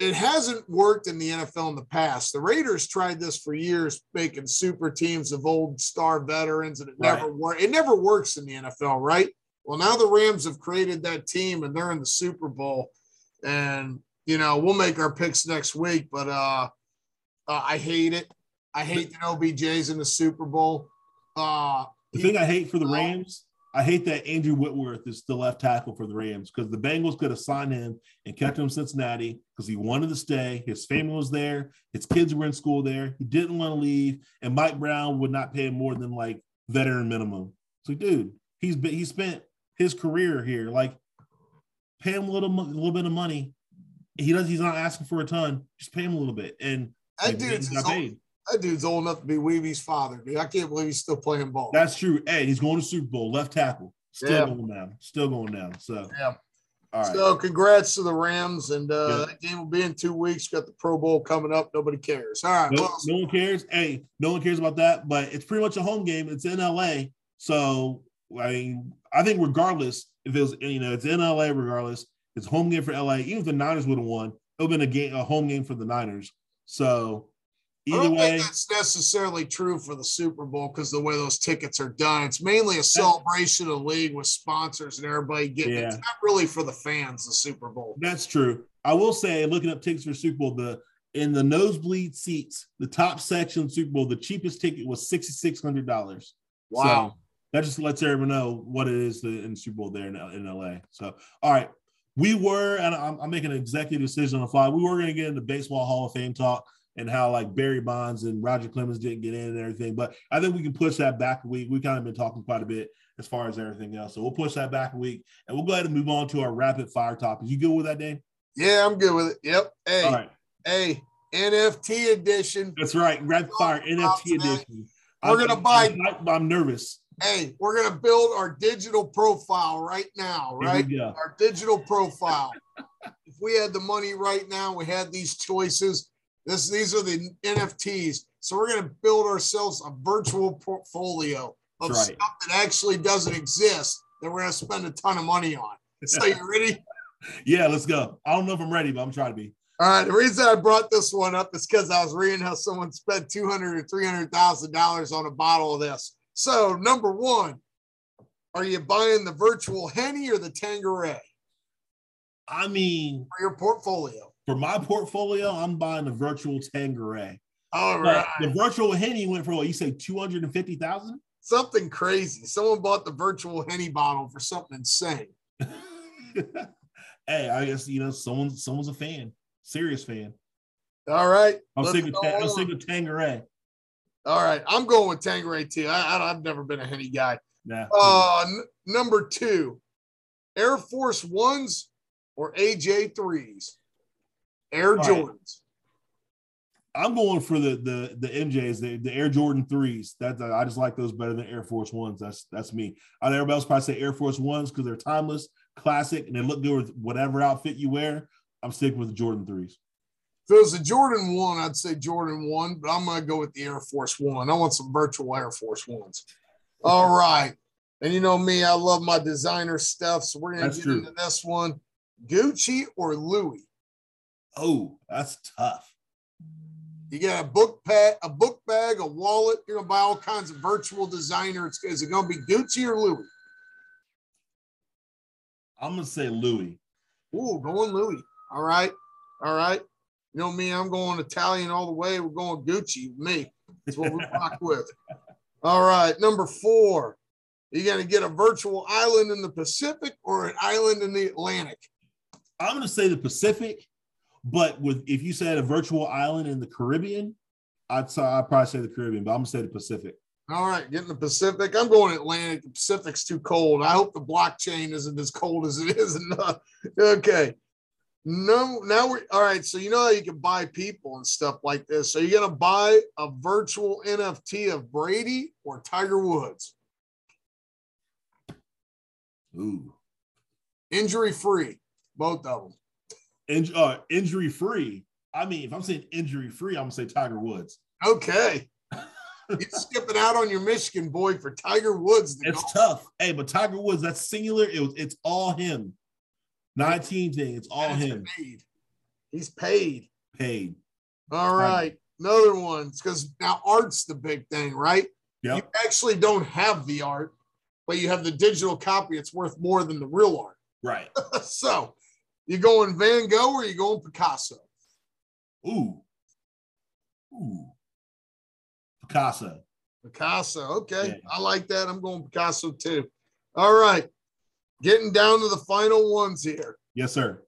it hasn't worked in the NFL in the past. The Raiders tried this for years, making super teams of old star veterans, and it right. never worked. It never works in the NFL, right? Well, now the Rams have created that team and they're in the Super Bowl. And you know, we'll make our picks next week, but uh, uh I hate it. I hate that OBJ's in the Super Bowl. Uh the thing I hate for the Rams I hate that Andrew Whitworth is the left tackle for the Rams because the Bengals could have signed him and kept him in Cincinnati because he wanted to stay. His family was there. His kids were in school there. He didn't want to leave. And Mike Brown would not pay him more than like veteran minimum. So, dude, he's been, he spent his career here. Like, pay him a little, a little bit of money. He does. He's not asking for a ton. Just pay him a little bit. And that like, dude's. That dude's old enough to be Weevy's father, dude. I can't believe he's still playing ball. That's true. Hey, he's going to Super Bowl, left tackle. Still yeah. going down. Still going down. So yeah. All right. So congrats to the Rams, and uh, yeah. that game will be in two weeks. Got the Pro Bowl coming up. Nobody cares. All right. No, well, no one cares. Hey, no one cares about that. But it's pretty much a home game. It's in LA, so I mean, I think regardless if it was you know it's in LA, regardless it's home game for LA. Even if the Niners would have won, it would have been a game, a home game for the Niners. So Either I don't way, think that's necessarily true for the Super Bowl because the way those tickets are done, it's mainly a celebration of the league with sponsors and everybody getting yeah. it. It's not really for the fans, the Super Bowl. That's true. I will say, looking up tickets for Super Bowl, the in the nosebleed seats, the top section Super Bowl, the cheapest ticket was sixty six hundred dollars. Wow. So that just lets everyone know what it is in Super Bowl there in, in LA. So, all right, we were, and I'm, I'm making an executive decision on the fly. We were going to get into baseball Hall of Fame talk and how like Barry Bonds and Roger Clemens didn't get in and everything. But I think we can push that back a week. We've kind of been talking quite a bit as far as everything else. So we'll push that back a week and we'll go ahead and move on to our rapid fire topics. You good with that, Dave? Yeah, I'm good with it. Yep. Hey, All right. hey, NFT edition. That's right. Rapid fire NFT edition. We're I'm, gonna buy. I'm, I'm nervous. Hey, we're gonna build our digital profile right now, right? Our digital profile. if we had the money right now, we had these choices this, these are the NFTs. So we're going to build ourselves a virtual portfolio of right. stuff that actually doesn't exist that we're going to spend a ton of money on. So you ready? [laughs] yeah, let's go. I don't know if I'm ready, but I'm trying to be. All right. The reason I brought this one up is because I was reading how someone spent two hundred or three hundred thousand dollars on a bottle of this. So number one, are you buying the virtual Henny or the Tanqueray? I mean, for your portfolio for my portfolio, I'm buying the virtual Tanqueray. All right. But the virtual Henny went for what you say, two hundred and fifty thousand. Something crazy. Someone bought the virtual Henny bottle for something insane. [laughs] hey, I guess you know someone someone's a fan, serious fan. All right. I'm sick of I'm sick of Tanqueray. All right, I'm going with Tanqueray too. I, I, have never been a Henny guy. Nah. Uh, n- number two, Air Force Ones or AJ threes. Air All Jordans. Right. I'm going for the the the MJs, the, the Air Jordan threes. That I just like those better than Air Force Ones. That's that's me. I know everybody else probably say Air Force Ones because they're timeless, classic, and they look good with whatever outfit you wear. I'm sticking with the Jordan threes. If it was a Jordan one, I'd say Jordan one, but I'm gonna go with the Air Force One. I want some virtual Air Force Ones. [laughs] All right. And you know me, I love my designer stuff. So we're gonna that's get true. into this one. Gucci or Louis? Oh, that's tough. You get a book pad, a book bag, a wallet. You're gonna buy all kinds of virtual designer. It's, is it gonna be Gucci or Louis? I'm gonna say Louis. Ooh, going Louis. All right. All right. You know me, I'm going Italian all the way. We're going Gucci. Me. That's what we rock [laughs] with. All right. Number four. You to get a virtual island in the Pacific or an island in the Atlantic? I'm gonna say the Pacific, but with if you said a virtual island in the Caribbean, I'd say I'd probably say the Caribbean, but I'm gonna say the Pacific. All right, getting the Pacific. I'm going Atlantic. The Pacific's too cold. I hope the blockchain isn't as cold as it [laughs] is enough. Okay. No, now we're all right. So you know how you can buy people and stuff like this. So you're gonna buy a virtual NFT of Brady or Tiger Woods, Ooh. injury free, both of them. In, uh, injury free. I mean, if I'm saying injury free, I'm gonna say Tiger Woods. Okay. [laughs] You're skipping out on your Michigan boy for Tiger Woods. It's golf- tough. Hey, but Tiger Woods, that's singular. It was it's all him. 19 thing, it's all That's him. Paid. He's paid. Paid. All right. Another one. It's because now art's the big thing, right? Yep. You actually don't have the art, but you have the digital copy. It's worth more than the real art. Right. [laughs] so you going Van Gogh or you going Picasso? Ooh. Ooh. Picasso. Picasso. Okay. Yeah. I like that. I'm going Picasso too. All right. Getting down to the final ones here. Yes, sir.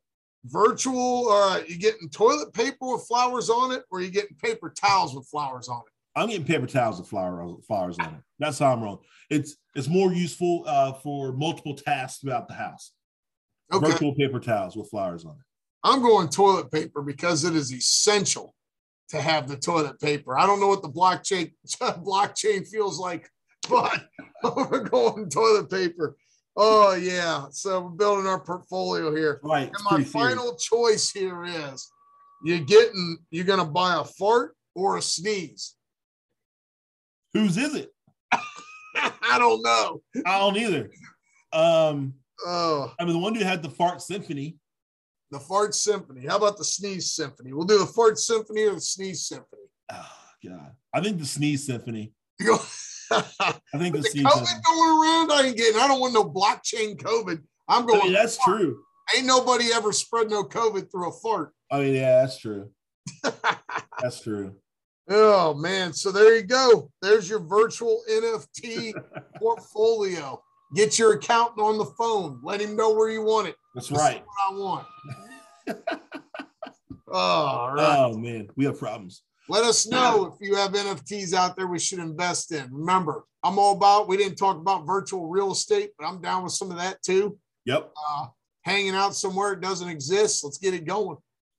Virtual, all right. You getting toilet paper with flowers on it, or you getting paper towels with flowers on it? I'm getting paper towels with flower, flowers on it. That's how I'm wrong. It's it's more useful uh, for multiple tasks throughout the house. Okay. Virtual paper towels with flowers on it. I'm going toilet paper because it is essential to have the toilet paper. I don't know what the blockchain [laughs] blockchain feels like, but [laughs] we're going toilet paper. Oh yeah. So we're building our portfolio here. Right. And my pretty serious. final choice here is you're getting you're gonna buy a fart or a sneeze. Whose is it? [laughs] I don't know. I don't either. Um, Oh, I mean, the one dude had the fart symphony. the fart symphony. How about the sneeze symphony? We'll do the fart symphony or the sneeze symphony. Oh, God. I think the sneeze symphony. [laughs] I think the the sneeze COVID symphony. going around, I ain't getting. I don't want no blockchain COVID. I'm I going. mean, that's true. Ain't nobody ever spread no COVID through a fart. I mean, yeah, that's true. [laughs] That's true. oh man! So there you go. There's your virtual NFT [laughs] portfolio. Get your accountant on the phone. Let him know where you want it. That's This is right. what I want. [laughs] oh, all right. Oh man, we have problems. Let us know if you have NFTs out there we should invest in. Remember, I'm all about, we didn't talk about virtual real estate, but I'm down with some of that too. Yep. Uh, hanging out somewhere it doesn't exist. Let's get it going.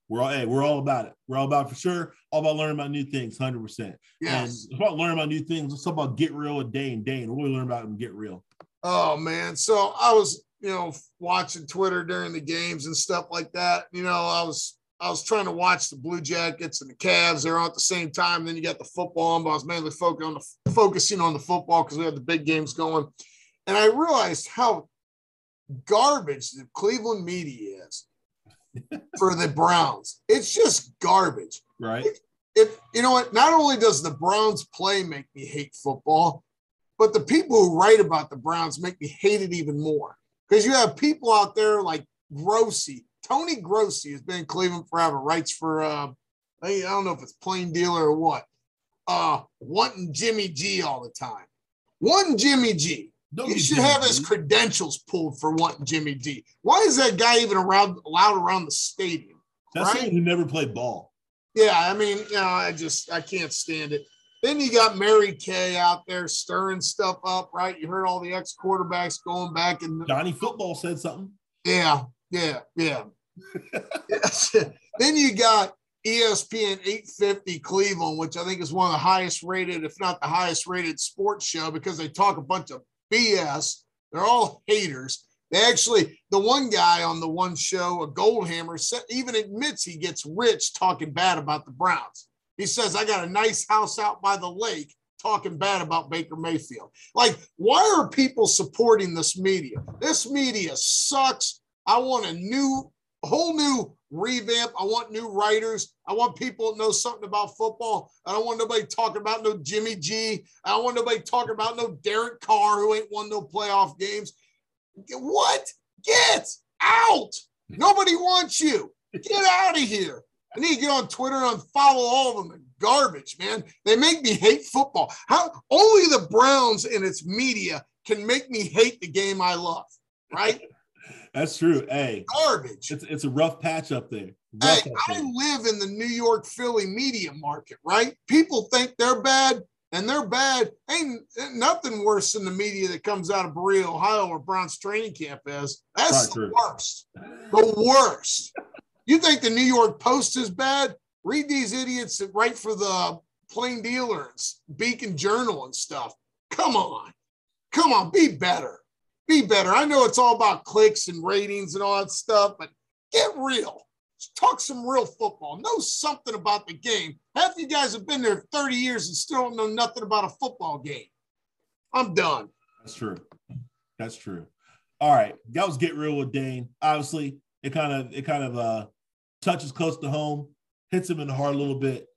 We're all hey, we're all about it. We're all about it for sure. All about learning about new things, hundred percent. And Yes. it's about learning about new things. Let's talk about get real a day and day, and what we learn about and get real. Oh man. So I was, you know, watching Twitter during the games and stuff like that. You know, I was I was trying to watch the Blue Jackets and the Cavs. They're on at the same time. Then you got the football on, but I was mainly focusing on the focusing on the football because we had the big games going. And I realized how garbage the Cleveland media is [laughs] for the Browns. It's just garbage Right. if you know what, not only does the Browns play make me hate football, but the people who write about the Browns make me hate it even more. Because you have people out there like Grossi, Tony Grossi has been in Cleveland forever, writes for uh I don't know if it's plain dealer or what. Uh wanting Jimmy G all the time. One Jimmy G. You should Jimmy have his credentials pulled for wanting Jimmy G. Why is that guy even around allowed around the stadium? That's right? someone who never played ball. Yeah, I mean, you know, I just I can't stand it. Then you got Mary Kay out there stirring stuff up, right? You heard all the ex quarterbacks going back and Johnny Football said something. yeah, yeah, yeah. [laughs] Then you got ESPN 850 Cleveland, which I think is one of the highest rated, if not the highest rated sports show because they talk a bunch of BS. They're all haters. They actually, the one guy on the one show, a Goldhammer, even admits he gets rich talking bad about the Browns. He says, I got a nice house out by the lake talking bad about Baker Mayfield. Like, why are people supporting this media? This media sucks. I want a new, whole new revamp. I want new writers. I want people that know something about football. I don't want nobody talking about no Jimmy G. I don't want nobody talking about no Derek Carr who ain't won no playoff games. What? Get out. Nobody wants you. Get out of here. I need to get on Twitter and follow all of them. Garbage, man. They make me hate football. How only the Browns and its media can make me hate the game I love, right? [laughs] That's true. Hey, garbage. It's, it's a rough patch up there. Rough hey, I live in the New York Philly media market, right? People think they're bad and they're bad. Ain't nothing worse than the media that comes out of Berea, Ohio, where Browns training camp is. That's the true. worst. The worst. [laughs] You think the New York Post is bad? Read these idiots that write for the Plain Dealer and Beacon Journal and stuff. Come on. Come on, be better. Be better. I know it's all about clicks and ratings and all that stuff, but get real. Talk some real football. Know something about the game. Half you guys have been there 30 years and still don't know nothing about a football game. I'm done. That's true. That's true. All right. That was get real with Dane. Obviously, it kind of it kind of uh touches close to home, hits him in the heart a little bit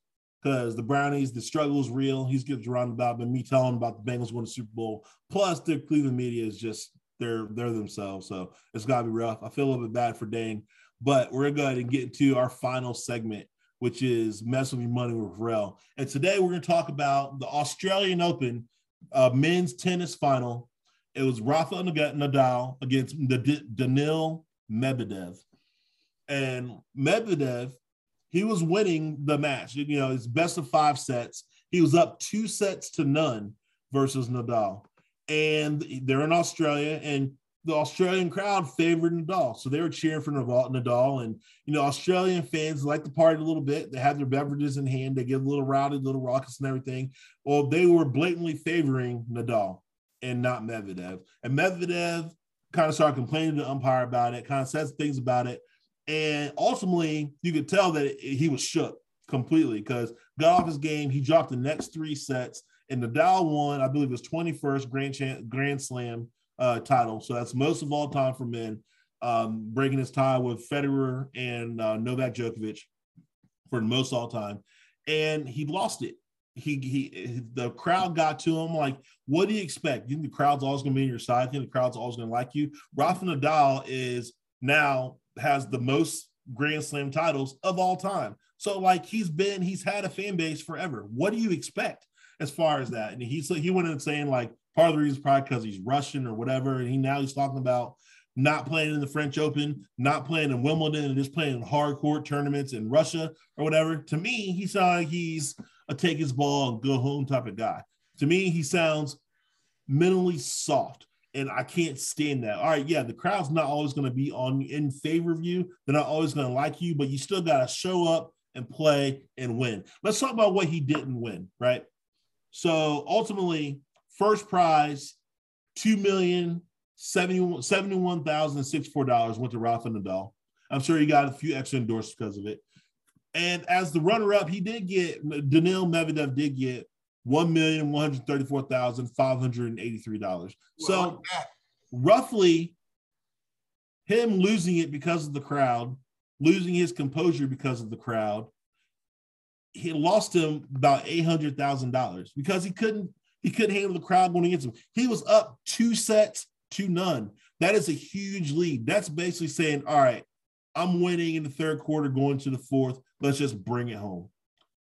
because the Brownies, the struggle is real. He's getting around about, but me telling about the Bengals winning the Super Bowl. Plus, the Cleveland media is just they're they're themselves, so it's got to be rough. I feel a little bit bad for Dane, but we're to go ahead and get into our final segment, which is mess with your money with Rel. And today we're going to talk about the Australian Open uh, men's tennis final. It was Rafa Nadal against the Daniil Medvedev, and Medvedev he was winning the match. You know, it's best of five sets. He was up two sets to none versus Nadal. And they're in Australia, and the Australian crowd favored Nadal. So they were cheering for Nadal. And, you know, Australian fans like to party a little bit. They have their beverages in hand. They get a little rowdy, little raucous and everything. Well, they were blatantly favoring Nadal and not Medvedev. And Medvedev kind of started complaining to the umpire about it, kind of says things about it. And ultimately, you could tell that he was shook completely because got off his game. He dropped the next three sets, and the Nadal won, I believe, his 21st Grand, Grand Slam uh, title. So that's most of all time for men, um, breaking his tie with Federer and uh, Novak Djokovic for the most all time. And he lost it. He, he, the crowd got to him like, what do you expect? You think the crowd's always going to be on your side? You think the crowd's always going to like you? Rafa Nadal is now has the most Grand Slam titles of all time. So like he's been, he's had a fan base forever. What do you expect as far as that? And he's he went in saying like part of the reason is probably because he's Russian or whatever. And he now he's talking about not playing in the French Open, not playing in Wimbledon, and just playing in hard court tournaments in Russia or whatever. To me, he sounds like he's a take his ball and go home type of guy. To me, he sounds mentally soft and I can't stand that. All right, yeah, the crowd's not always going to be on in favor of you. They're not always going to like you, but you still got to show up and play and win. Let's talk about what he didn't win, right? So ultimately, first prize, two million seventy-one thousand sixty-four dollars went to Rafa Nadal. I'm sure he got a few extra endorsements because of it. And as the runner-up, he did get Daniil Medvedev did get one million one hundred thirty-four thousand five hundred and eighty-three dollars. So roughly, him losing it because of the crowd, losing his composure because of the crowd, he lost him about eight hundred thousand dollars because he couldn't he couldn't handle the crowd going against him. He was up two sets to none. That is a huge lead. That's basically saying, all right, I'm winning in the third quarter, going to the fourth. Let's just bring it home.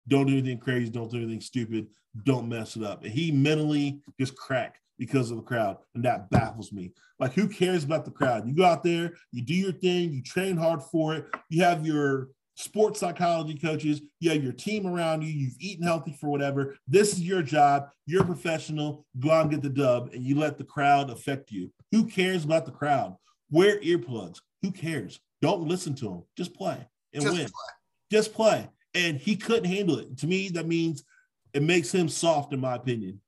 Don't do anything crazy. Don't do anything stupid. Don't mess it up. And he mentally just cracked because of the crowd. And that baffles me. Like, who cares about the crowd? You go out there, you do your thing, you train hard for it. You have your sports psychology coaches, you have your team around you, you've eaten healthy for whatever. This is your job. You're a professional. Go out and get the dub, and you let the crowd affect you. Who cares about the crowd? Wear earplugs. Who cares? Don't listen to him. Just play and Just win. Play. Just play and he couldn't handle it. To me, that means it makes him soft, in my opinion.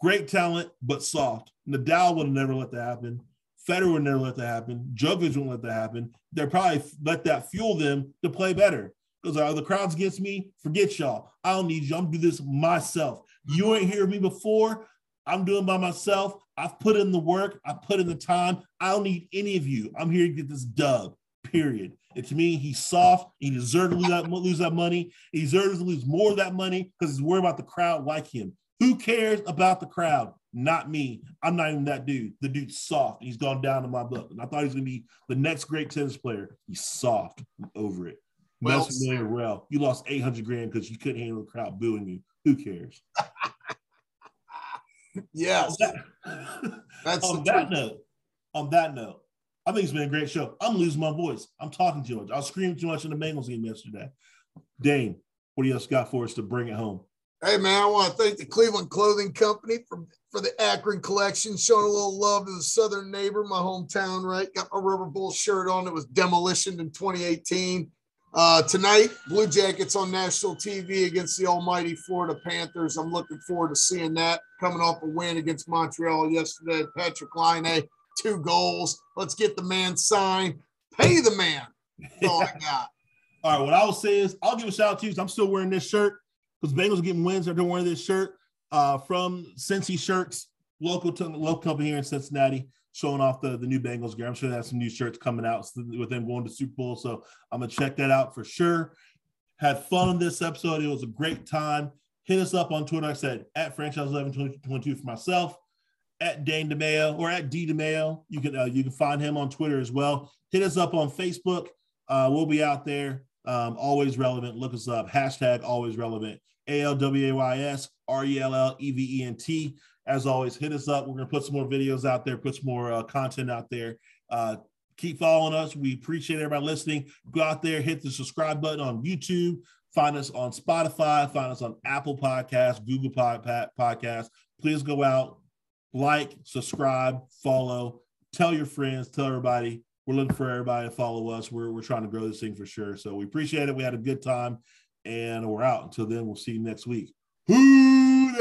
Great talent, but soft. Nadal would never let that happen. Federer would never let that happen. Djokovic wouldn't let that happen. They'll probably let that fuel them to play better. Because uh, the crowd's against me, forget y'all. I don't need you. I'm do this myself. You ain't hear me before. I'm doing by myself. I've put in the work. I put in the time. I don't need any of you. I'm here to get this dub. Period. And to me, he's soft. He deserves to lose that, lose that money. He deserves to lose more of that money because he's worried about the crowd like him. Who cares about the crowd? Not me. I'm not even that dude. The dude's soft. He's gone down in my book. And I thought he was going to be the next great tennis player. He's soft. I'm over it. Well, Massimiliano you lost 800 grand because you couldn't handle the crowd booing you. Who cares? [laughs] yes. On that, That's on that note, on that note, I think it's been a great show. I'm losing my voice. I'm talking too much. I was screaming too much in the Bengals game yesterday. Dane, what do you else got for us to bring it home? Hey man, I want to thank the Cleveland Clothing Company for, for the Akron collection, showing a little love to the southern neighbor, my hometown, right? Got my Rubber Bowl shirt on that was demolitioned in 2018. Uh, tonight, Blue Jackets on national TV against the almighty Florida Panthers. I'm looking forward to seeing that. Coming off a win against Montreal yesterday, Patrik Laine two goals. Let's get the man signed. Pay the man. That's all I got. [laughs] all right. What I will say is I'll give a shout out to you. I'm still wearing this shirt because Bengals are getting wins. They're wearing this shirt uh, from Cincy Shirts, local to local company here in Cincinnati, showing off the, the new Bengals gear. I'm sure they have some new shirts coming out with them going to Super Bowl. So I'm gonna check that out for sure. Had fun on this episode. It was a great time. Hit us up on Twitter. I said at franchise 1122 for myself at Dane DeMayo or at D DeMayo. You can uh, you can find him on Twitter as well. Hit us up on Facebook. Uh, we'll be out there. Um, always relevant. Look us up. Hashtag always relevant. A L W A Y S R E L L E V E N T. As always, hit us up. We're gonna put some more videos out there, put some more uh, content out there. Uh, keep following us. We appreciate everybody listening. Go out there, hit the subscribe button on YouTube. Find us on Spotify. Find us on Apple Podcasts, Google Pod, Podcasts. Please go out, like, subscribe, follow, tell your friends, tell everybody. We're looking for everybody to follow us. We're, we're trying to grow this thing for sure. So we appreciate it. We had a good time and we're out. Until then, we'll see you next week. Who